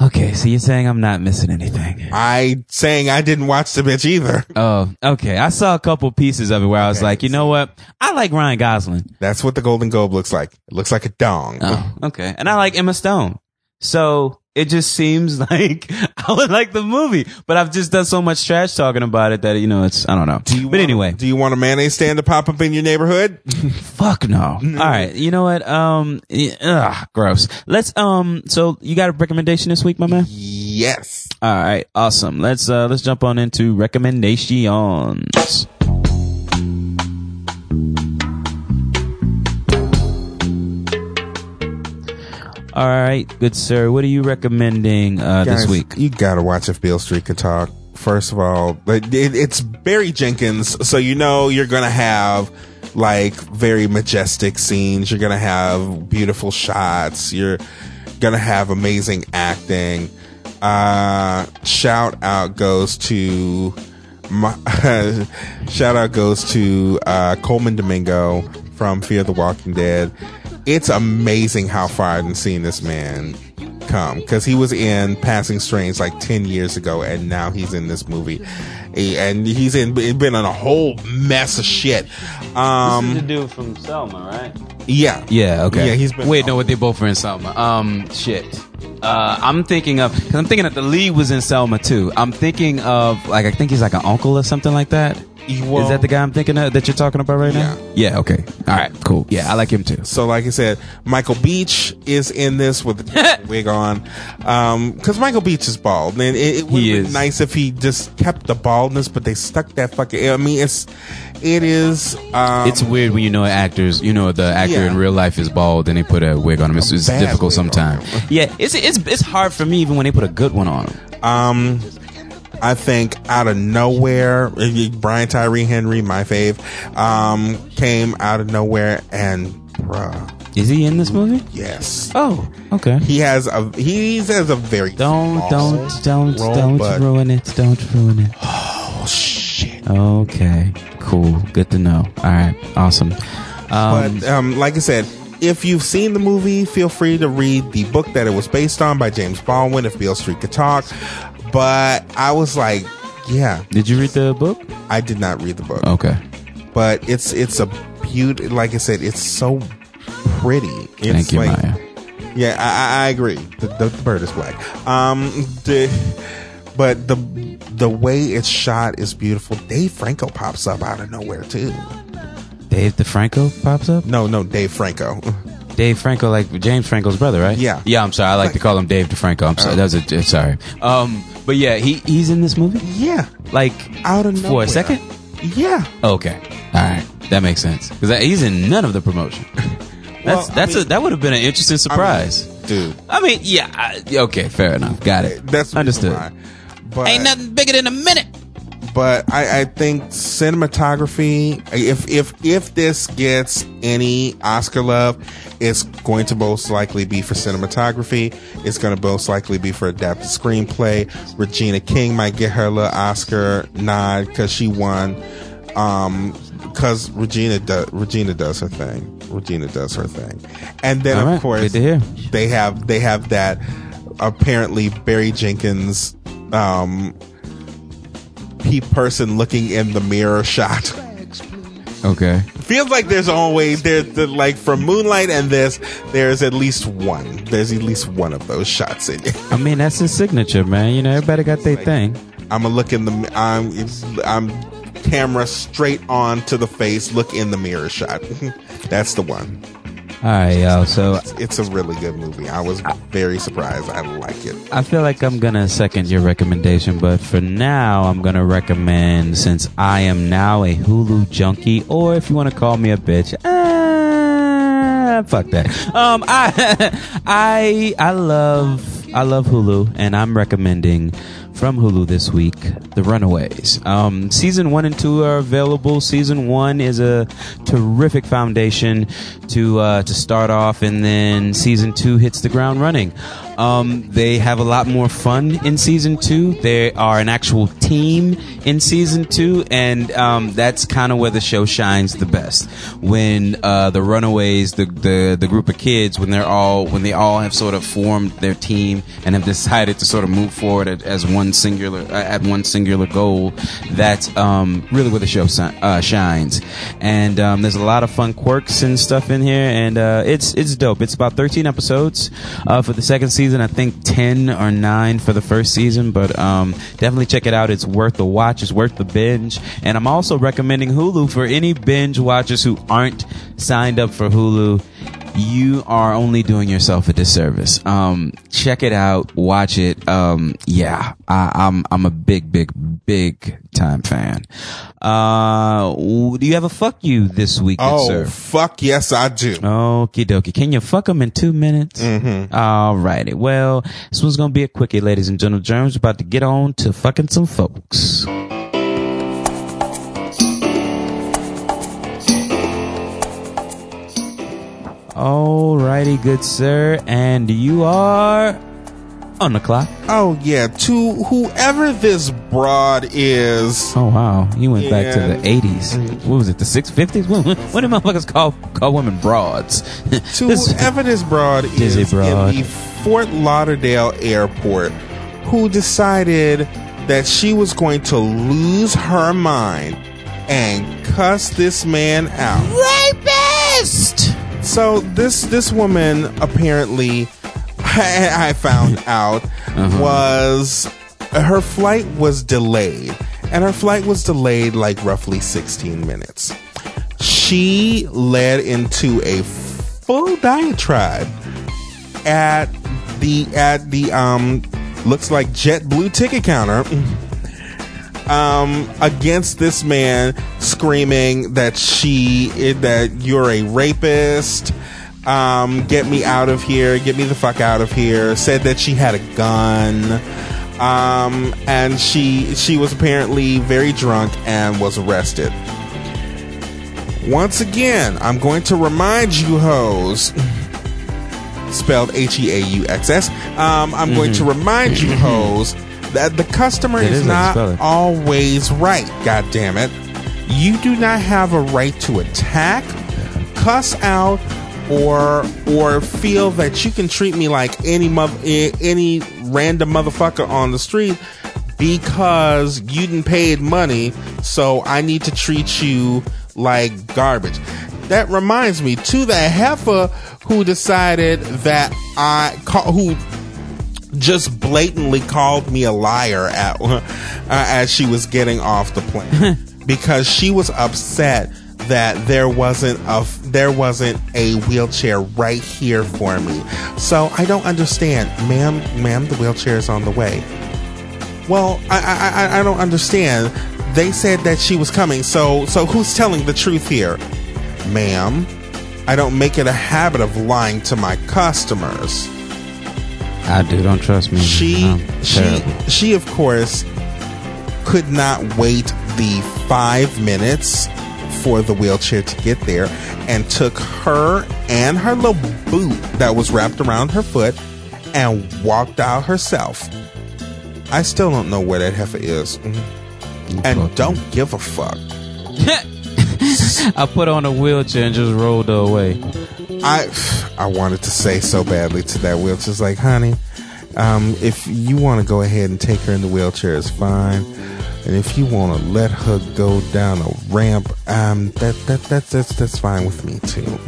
Okay, so you're saying I'm not missing anything. I saying I didn't watch the bitch either. Oh, okay. I saw a couple pieces of it where I was like, you know what? I like Ryan Gosling. That's what the Golden Globe looks like. It looks like a dong. Oh, okay. And I like Emma Stone. So it just seems like I would like the movie, but I've just done so much trash talking about it that, you know, it's, I don't know. Do you but want- anyway, do you want a mayonnaise stand to pop up in your neighborhood? fuck no. All right. You know what? Um, ugh, gross. Let's, um, so you got a recommendation this week, my man? yes. All right, awesome. Let's uh let's jump on into recommendations. All right, good sir. What are you recommending uh, this week? You gotta watch If Beale Street Could Talk. First of all, it, it- it's Barry Jenkins, so you know you're gonna have like very majestic scenes. You're gonna have beautiful shots. You're gonna have amazing acting. Uh, shout out goes to my, shout out goes to uh, Colman Domingo from Fear the Walking Dead. It's amazing how far I've seen this man come because he was in Passing Strange like 10 years ago and now he's in this movie He- and he's in been in a whole mess of shit um the dude from Selma, right? yeah Yeah. Okay. Yeah, he's been- Wait, no, what they both were in Selma. Um, shit. Uh, I'm thinking of because I'm thinking that the lead was in Selma too. I'm thinking of like I think he's like an uncle or something like that. Well- Is that the guy I'm thinking of that you're talking about right now? Yeah. Okay. All right. Cool. Yeah, I like him too. so like I said Michael Beach is in this with the wig on um because Michael Beach is bald and it, it would He have been is. nice if he just kept the baldness but they stuck that fucking I mean it's it is um It's weird when you know actors, you know the actor Yeah. in real life is bald and they put a wig on him. It's, it's difficult sometimes. Yeah, it's it's it's hard for me even when they put a good one on him. Um, I think out of nowhere, Brian Tyree Henry, my fave, um, came out of nowhere and bruh, Is he in this movie? yes. Oh, okay. He has a he has a very Don't don't don't role, don't but- ruin it. Don't ruin it. Oh shit! Okay, cool. Good to know. All right, awesome. Um, But um, like I said, if you've seen the movie, feel free to read the book that it was based on by James Baldwin. If Beale Street could talk, but I was like, yeah, did you read the book? I did not read the book. Okay. but it's it's a beauty. Like I said, it's so pretty. It's Thank you, like, Maya. Yeah, I, I agree. The, the, the bird is black. Um, the but the the way it's shot is beautiful. Dave Franco pops up out of nowhere too. Dave DeFranco pops up. No, no, Dave Franco. Dave Franco, like James Franco's brother, right? Yeah. Yeah. I'm sorry. I like to call him Dave DeFranco. I'm sorry. Oh. That was a sorry. Um, but yeah, he he's in this movie. Yeah, Like out of nowhere. for a second. Yeah, Okay. All right. That makes sense because he's in none of the promotion. That's Well, I that's a that would have been an interesting surprise. dude. I mean, yeah. I, okay, fair enough. Got it. That's understood. But Ain't nothing bigger than a minute. But I, I think cinematography if if if this gets any oscar love it's going to most likely be for cinematography. It's going to most likely be for adapted screenplay. Regina king might get her little oscar nod because she won um because regina does regina does her thing. Regina does her thing. And then All of right, course good to hear. they have they have that apparently barry jenkins um pe person looking in the mirror shot. Okay. Feels like there's always there's the, like from Moonlight and this there's at least one. There's at least one of those shots in it. I mean, that's his signature, man. You know, everybody got their thing. I'm gonna look in the I'm I'm camera straight on to the face. Look in the mirror shot. That's the one. All right, yo. So It's a really good movie. I was very surprised. I like it. I feel like I'm gonna second your recommendation, but for now, I'm gonna recommend since I am now a Hulu junkie, or if you want to call me a bitch, ah, fuck that. Um, I, I, I love, I love Hulu, and I'm recommending from Hulu this week, The Runaways. Um, season one and two are available. Season one is a terrific foundation to uh, to start off, and then season two hits the ground running. Um, they have a lot more fun in season two. They are an actual team in season two, and um, that's kind of where the show shines the best. When uh, the Runaways, the, the the group of kids, when they're all when they all have sort of formed their team and have decided to sort of move forward as one singular uh, at one singular goal, that's um, really where the show si- uh, shines. And um, there's a lot of fun quirks and stuff in here, and uh, it's it's dope. It's about 13 episodes uh, for the second season. I think 10 or 9 for the first season, but um, definitely check it out. It's worth the watch. It's worth the binge. And I'm also recommending Hulu for any binge watchers who aren't signed up for Hulu. You are only doing yourself a disservice. Um, check it out, watch it. Um, yeah, I, I'm I'm a big, big, big time fan. Uh, do you have a fuck you this week, Oh, sir? fuck yes, I do. Okie dokie. Can you fuck them in two minutes? Mm-hmm. All righty. Well, this one's going to be a quickie, ladies and gentlemen. Germs about to get on to fucking some folks. All righty, good sir. And you are on the clock. Oh yeah, to whoever this broad is. Oh wow, you went back to the eighties. What was it? The six fifties? What, what, what do motherfuckers call call women broads? To This- whoever this broad Dizzy is broad. in the Fort Lauderdale airport, who decided that she was going to lose her mind and cuss this man out. rapist. So this this woman apparently, I, I found out, was her flight was delayed, and her flight was delayed like roughly 16 minutes. She led into a full diatribe at the at the um looks like JetBlue ticket counter um against this man screaming that she that you're a rapist um get me out of here get me the fuck out of here said that she had a gun um and she she was apparently very drunk and was arrested once again i'm going to remind you hoes spelled H-E-A-U-X-S. Um, I'm going to remind you, hoes, that the customer It is, is how you spell not always right. God damn it! You do not have a right to attack, cuss out, or or feel that you can treat me like any mother, any random motherfucker on the street because you didn't paid money. So I need to treat you like garbage. That reminds me to the heifer who decided that I call, who just blatantly called me a liar at uh, as she was getting off the plane because she was upset that there wasn't a there wasn't a wheelchair right here for me. So I don't understand, ma'am. Ma'am, the wheelchair is on the way. Well, I, I I I don't understand. They said that she was coming. So so who's telling the truth here, ma'am? I don't make it a habit of lying to my customers. I do. Don't trust me. She she she of course could not wait the five minutes for the wheelchair to get there and took her and her little boot that was wrapped around her foot and walked out herself. I still don't know where that heifer is. Mm. And don't give a fuck. I put on a wheelchair and just rolled her away. I I wanted to say so badly to that wheelchair. It's like, honey, um, if you want to go ahead and take her in the wheelchair, it's fine. And if you want to let her go down a ramp, um, that that that that's that's fine with me too.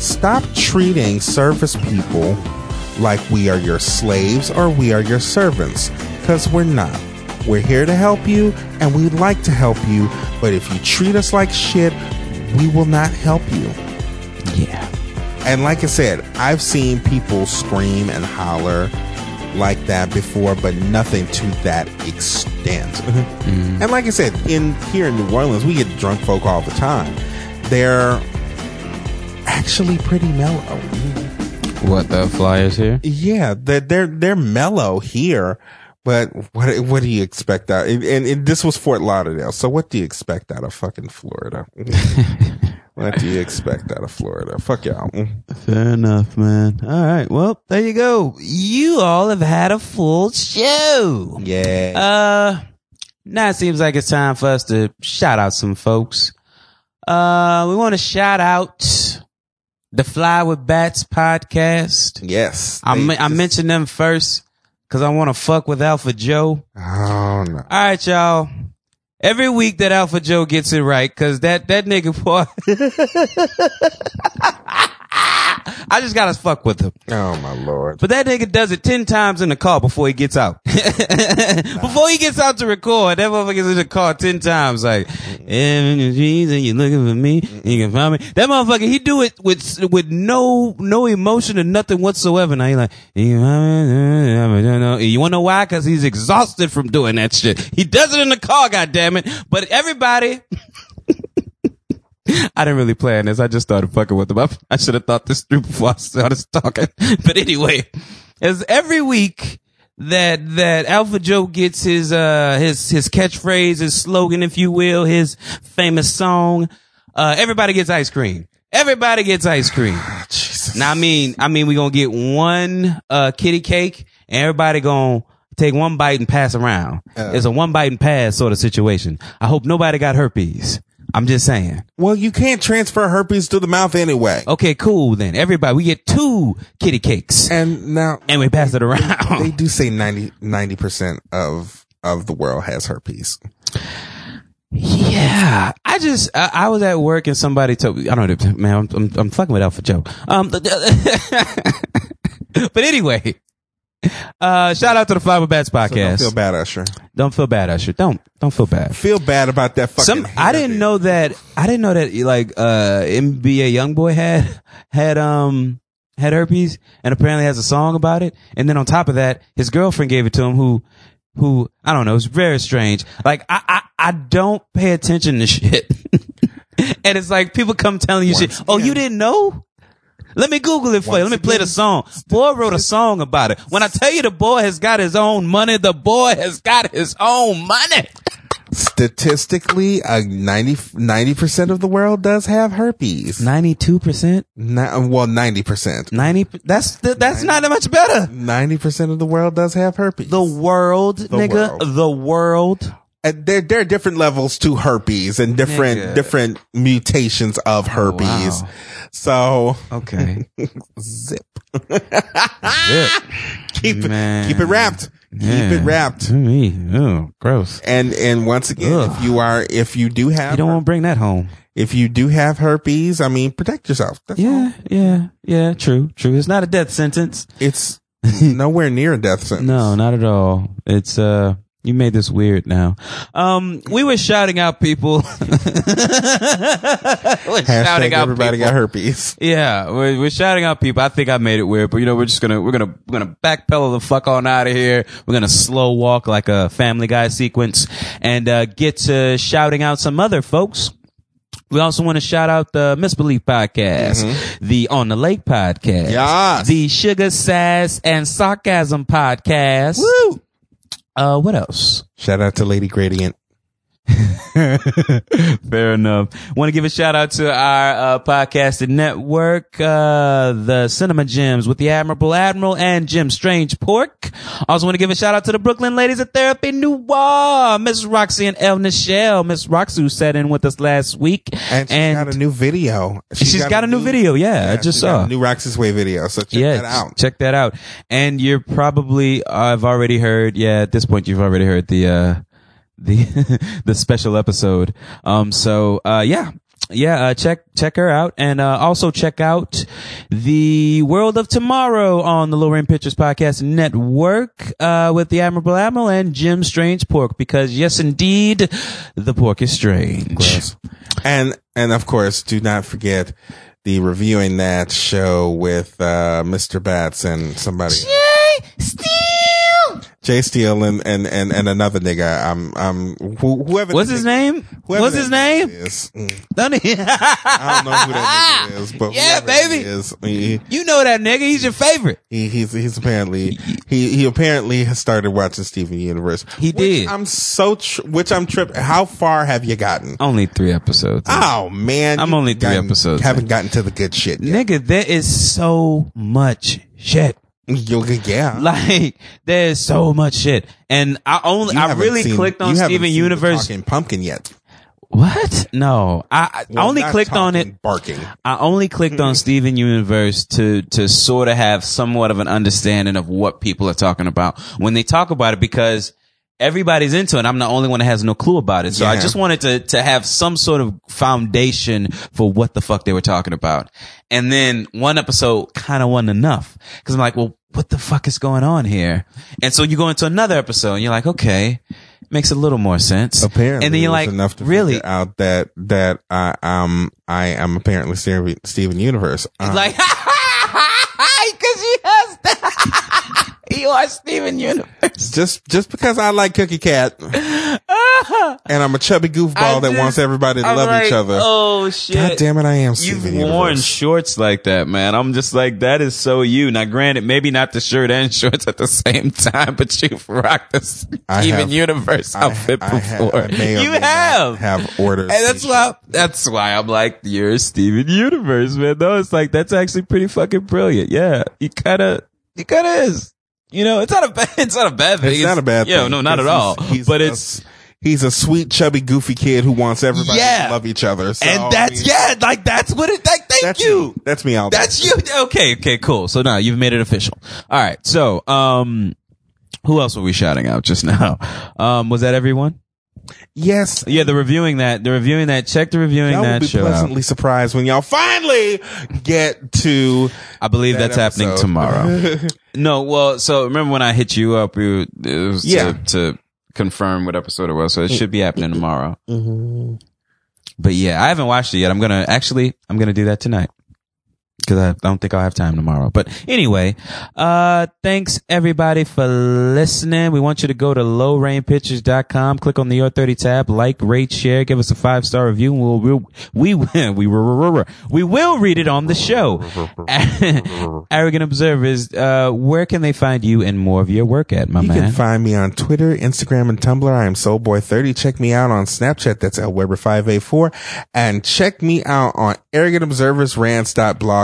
Stop treating service people like we are your slaves or we are your servants, because we're not. We're here to help you, and we'd like to help you. But if you treat us like shit, we will not help you. Yeah. And like I said, I've seen people scream and holler like that before, but nothing to that extent. Mm-hmm. Mm. And like I said, in here in New Orleans, we get drunk folk all the time. They're actually pretty mellow. What the flyers here? Yeah, they're they're, they're mellow here, but what what do you expect out? And, and, and this was Fort Lauderdale, so what do you expect out of fucking Florida? what do you expect out of Florida? Fuck y'all. Fair enough, man. All right. Well, there you go. You all have had a full show. Yeah. Uh, now it seems like it's time for us to shout out some folks. Uh, we want to shout out the Fly with Bats podcast. yes. I, They me- I mentioned them first because I want to fuck with Alpha Joe. Oh no. All right, y'all. Every week that Alpha Joe gets it right, cause that, that nigga boy, I just gotta fuck with him. Oh my lord. But that nigga does it 10 times in the car before he gets out. before he gets out to record, that motherfucker's in the car 10 times. Like, and you're looking for me, you can find me. That motherfucker, he do it with, with no, no emotion and nothing whatsoever. Now he like, you wanna know why? Cause he's exhausted from doing that shit. He does it in the car, goddammit. But everybody, I didn't really plan this. I just started fucking with them. I, I should have thought this through before I started talking. But anyway, as every week that that Alpha Joe gets his uh his his catchphrase, his slogan, if you will, his famous song, uh everybody gets ice cream. Everybody gets ice cream. Jesus. Now I mean, I mean, we gonna get one uh kitty cake, and everybody gonna take one bite and pass around. it's a one bite and pass sort of situation. I hope nobody got herpes. I'm just saying. Well, you can't transfer herpes to the mouth anyway. Okay, cool then. Everybody, we get two kitty cakes And now and we pass it around. they around. do say 90 percent of of the world has herpes. yeah, I just I, I was at work and somebody told me I don't know, man. I'm I'm, I'm fucking with Alpha Joe. Um, but anyway, uh, shout out to the Fiber Bats So don't podcast. feel bad, Usher. Don't feel bad, Usher. Don't don't feel bad. Feel bad about that fucking. Some I didn't know that I didn't know that like uh NBA YoungBoy had had um had herpes and apparently has a song about it. And then on top of that, his girlfriend gave it to him who who I don't know, it's very strange. Like I I, I don't pay attention to shit. and it's like people come telling you Once shit. Oh, you didn't know? Let me Google it for you. Let Once me play the song. Boy wrote a song about it. When I tell you the boy has got his own money, the boy has got his own money. Statistically, uh, 90 percent of the world does have herpes. 92%? Well, ninety percent. 90 that's that's not that much better Ninety percent of the world does have herpes. the world nigga world. the world And there, there are different levels to herpes and different Nigga. different mutations of herpes. wow. So okay zip. Zip. keep it Man. keep it wrapped. Keep it wrapped. me oh gross And and once again, Ugh. if you are if you do have you don't want to bring that home if you do have herpes, I mean, protect yourself. That's all. yeah yeah yeah true true it's not a death sentence It's nowhere near a death sentence. no not at all it's uh you made this weird now. Um, we were shouting out people. we're Hashtag shouting out everybody people. got herpes. Yeah, we're, we're shouting out people. I think I made it weird, but you know, we're just gonna we're gonna we're gonna backpedal the fuck on out of here. We're gonna slow walk like a Family Guy sequence and uh, get to shouting out some other folks. We also want to shout out the Misbelief podcast, the On the Lake podcast, Yes. the Sugar Sass and Sarcasm podcast. Woo! Uh, what else? Shout out to Lady Gradient. Fair enough. Want to give a shout out to our uh, podcasting network, uh, the Cinema Gems with the Admirable Admiral and Jim Strange Pork. Also want to give a shout out to the Brooklyn Ladies of Therapy Noir, Miss Roxy and El Nichelle. Miss Roxy who sat in with us last week. And she's got a new video. she's got, a new video. Yeah, I just she's saw. new Roxy's Way video. So check yeah, that out. check that out. And you're probably, I've already heard, yeah, at this point you've already heard the, uh, the, the special episode. Um, so, uh, yeah. Yeah, uh, check, check her out and, uh, also check out the World of Tomorrow on the Lorraine Pictures Podcast Network, uh, with the Admirable Admiral and Jim Strange Pork because yes, indeed, the pork is strange. And and of course, do not forget the reviewing that show with uh, Mr. Bats and somebody. Jay Steele and, and, and, and another nigga. Um, um, who, whoever. What's his name? What's his name? Is. Mm. Don't he? I don't know who that nigga is, but Yeah, baby. is, he, You know that nigga. He's your favorite. he, he's he's apparently he he apparently has started watching Steven Universe. He did. I'm so tr- which I'm tripping. How far have you gotten? Only three episodes. Oh man, I'm only three gotten- episodes Haven't gotten to the good shit yet. Nigga, there is so much shit. Yeah, Like, there's so much shit. And I only, You I really seen- clicked on Steven seen Universe. Talking pumpkin yet? What? No. I, I only clicked on it. Barking. I only clicked on hmm. Steven Universe to to sort of have somewhat of an understanding of what people are talking about when they talk about it because everybody's into it. I'm the only one that has no clue about it. So I just wanted to to have some sort of foundation for what the fuck they were talking about. And then one episode kind of wasn't enough because I'm like, well, what the fuck is going on here? And so you go into another episode and you're like, okay, makes a little more sense. Apparently, and then you're like, enough to really? out that that I um I am apparently Steven Universe. Uh, Like, because you has that. you are Steven Universe. just just because I like Cookie Cat and I'm a chubby goofball I that just- wants everybody to I'm love like, each other. Oh shit! God damn it, I am You've Steven worn Universe. shorts like that, man. I'm just like, that is so you. Now, granted, maybe not the shirt and shorts at the same time, but you've rocked the I Steven have- Universe outfit I ha- before. I may you may have. have ordered. And that's why that's why I'm like, you're Steven Universe, man. No, it's like that's actually pretty fucking brilliant. Yeah. you kinda he kinda is. You know, it's not a bad it's not a bad thing. It's not a bad Yeah, thing. no, not at all. he's- he's but a- it's he's a sweet, chubby, goofy kid who wants everybody Yeah. to love each other. So, and I that's mean, yeah, like that's what it like thank that's you. me. That's me. All day. That's you. Okay, okay, cool. So now you've made it official. All right. So, um, who else were we shouting out just now? Um, was that everyone? Yes. Yeah, the reviewing that, the reviewing that, check the reviewing Y'all will that be show out. pleasantly surprised when y'all finally get to. I believe that that's happening tomorrow. no, well, so remember when I hit you up, it was Yeah. to, to confirm what episode it was. So it should be happening tomorrow. Mm-hmm. But yeah, I haven't watched it yet. I'm gonna actually, I'm gonna do that tonight. Cause I don't think I'll have time tomorrow. But anyway, uh, thanks everybody for listening. We want you to go to lowrainpictures.com, click on the Your 30 tab, like, rate, share, give us a five star review, and we'll, we'll we will, we will, we will read it on the show. Arrogant Observers, uh, where can they find you and more of your work at, my You man? can find me on Twitter, Instagram, and Tumblr. I am Soulboy30. Check me out on Snapchat. That's LWeber584. And check me out on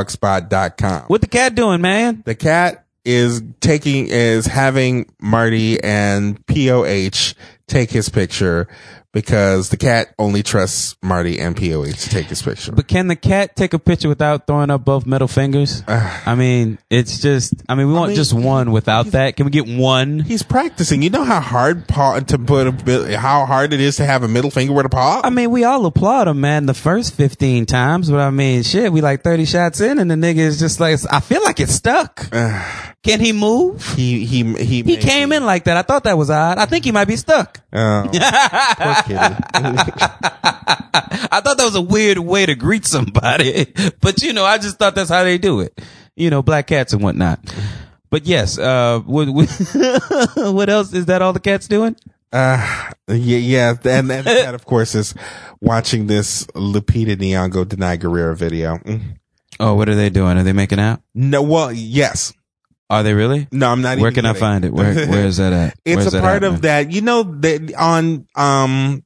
arrogantobserversrants.blogspot.com. what the cat doing, man? The cat is taking, is having Marty and POH take his picture because the cat only trusts Marty and POH to take his picture. But can the cat take a picture without throwing up both middle fingers? Uh. I mean, it's just, I mean, we want mean, just one without that. Can we get one? He's practicing. You know how hard paw to put a how hard it is to have a middle finger with a paw? I mean, we all applaud him, man, the first 15 times, but I mean, shit, we like 30 shots in and the nigga is just like, I feel like it's stuck. Uh. Can he move? he, he, he, He came in like that. I thought that was odd. I think he might be stuck. Oh. I thought that was a weird way to greet somebody, but you know, I just thought that's how they do it. You know, black cats and whatnot. But yes, uh, what, what else is that? All the cats doing? Uh, yeah, yeah. And, and that, of course, is watching this Lupita Nyong'o Danai Gurira video. Mm. Oh, what are they doing? Are they making out? No, well, yes. Are they really? No, I'm not Where can I find it? Where Where is that at? It's Where's a part of that. You know that on um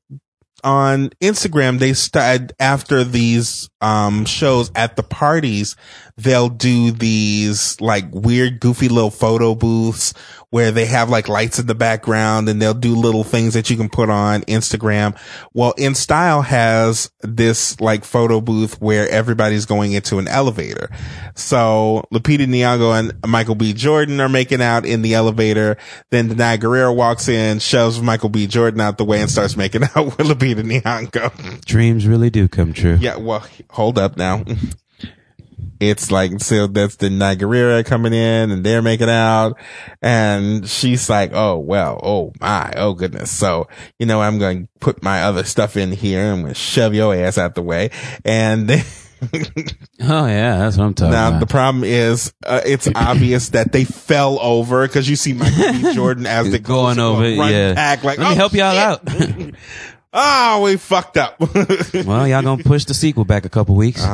on Instagram they started after these um shows at the parties they'll do these like weird goofy little photo booths where they have like lights in the background and they'll do little things that you can put on Instagram. Well, In Style has this like photo booth where everybody's going into an elevator. So Lupita Nyong'o and Michael B. Jordan are making out in the elevator. Then Danai Gurira walks in, shoves Michael B. Jordan out the way and starts making out with Lupita Nyong'o. Dreams really do come true. Yeah, well, hold up now. It's like, so that's the Nigeria coming in and they're making out. And she's like, oh, well, oh my, oh goodness. So, you know, I'm going to put my other stuff in here and I'm going to shove your ass out the way. And then Oh yeah, that's what I'm talking Now about. Now the problem is, uh, it's obvious that they fell over because you see Michael B. Jordan as the Going over, yeah. back, like Let me "Oh, help y'all shit." out. oh, we fucked up. well, y'all gonna push the sequel back a couple weeks. oh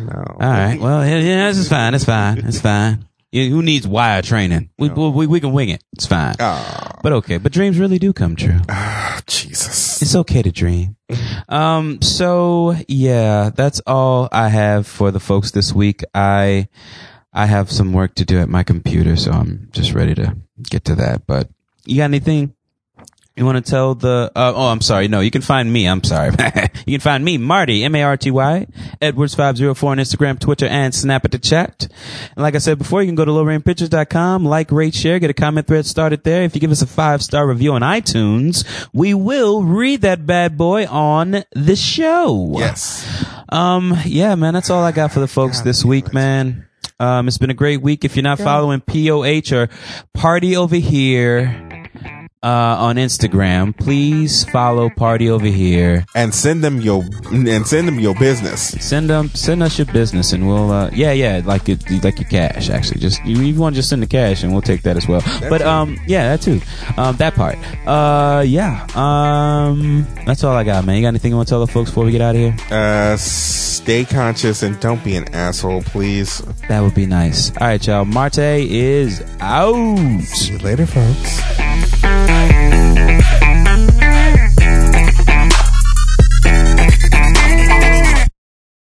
no! All right. Well, yeah, yeah, this is fine. It's fine. It's fine. Yeah, who needs wire training? We, we we can wing it. It's fine. Oh, But okay. But dreams really do come true. Ah Jesus. It's okay to dream. Um, so yeah, that's all I have for the folks this week. I, I have some work to do at my computer, so I'm just ready to get to that. But you got anything you want to tell the, uh, oh, I'm sorry. No, you can find me. I'm sorry. you can find me, Marty, M-A-R-T-Y, Edwards504 on Instagram, Twitter, and Snap at the chat. And like I said before, you can go to lowrainpictures.com, like, rate, share, get a comment thread started there. If you give us a five star review on iTunes, we will read that bad boy on the show. Yes. Um, yeah, man, that's all I got for the folks this week, man. Um, it's been a great week. If you're not following POH or Party Over Here, uh, on Instagram, please follow Party Over Here. And send them your and send them your business. Send them, send us your business, and we'll, uh, yeah, yeah, like it, like your cash. Actually, just you, you want to just send the cash, and we'll take that as well. but um, yeah, that too, um, that part. Uh, yeah, um, that's all I got, man. You got anything you want to tell the folks before we get out of here? Uh, stay conscious and don't be an asshole, please. That would be nice. All right, y'all. Marty is out. See you later, folks. Thank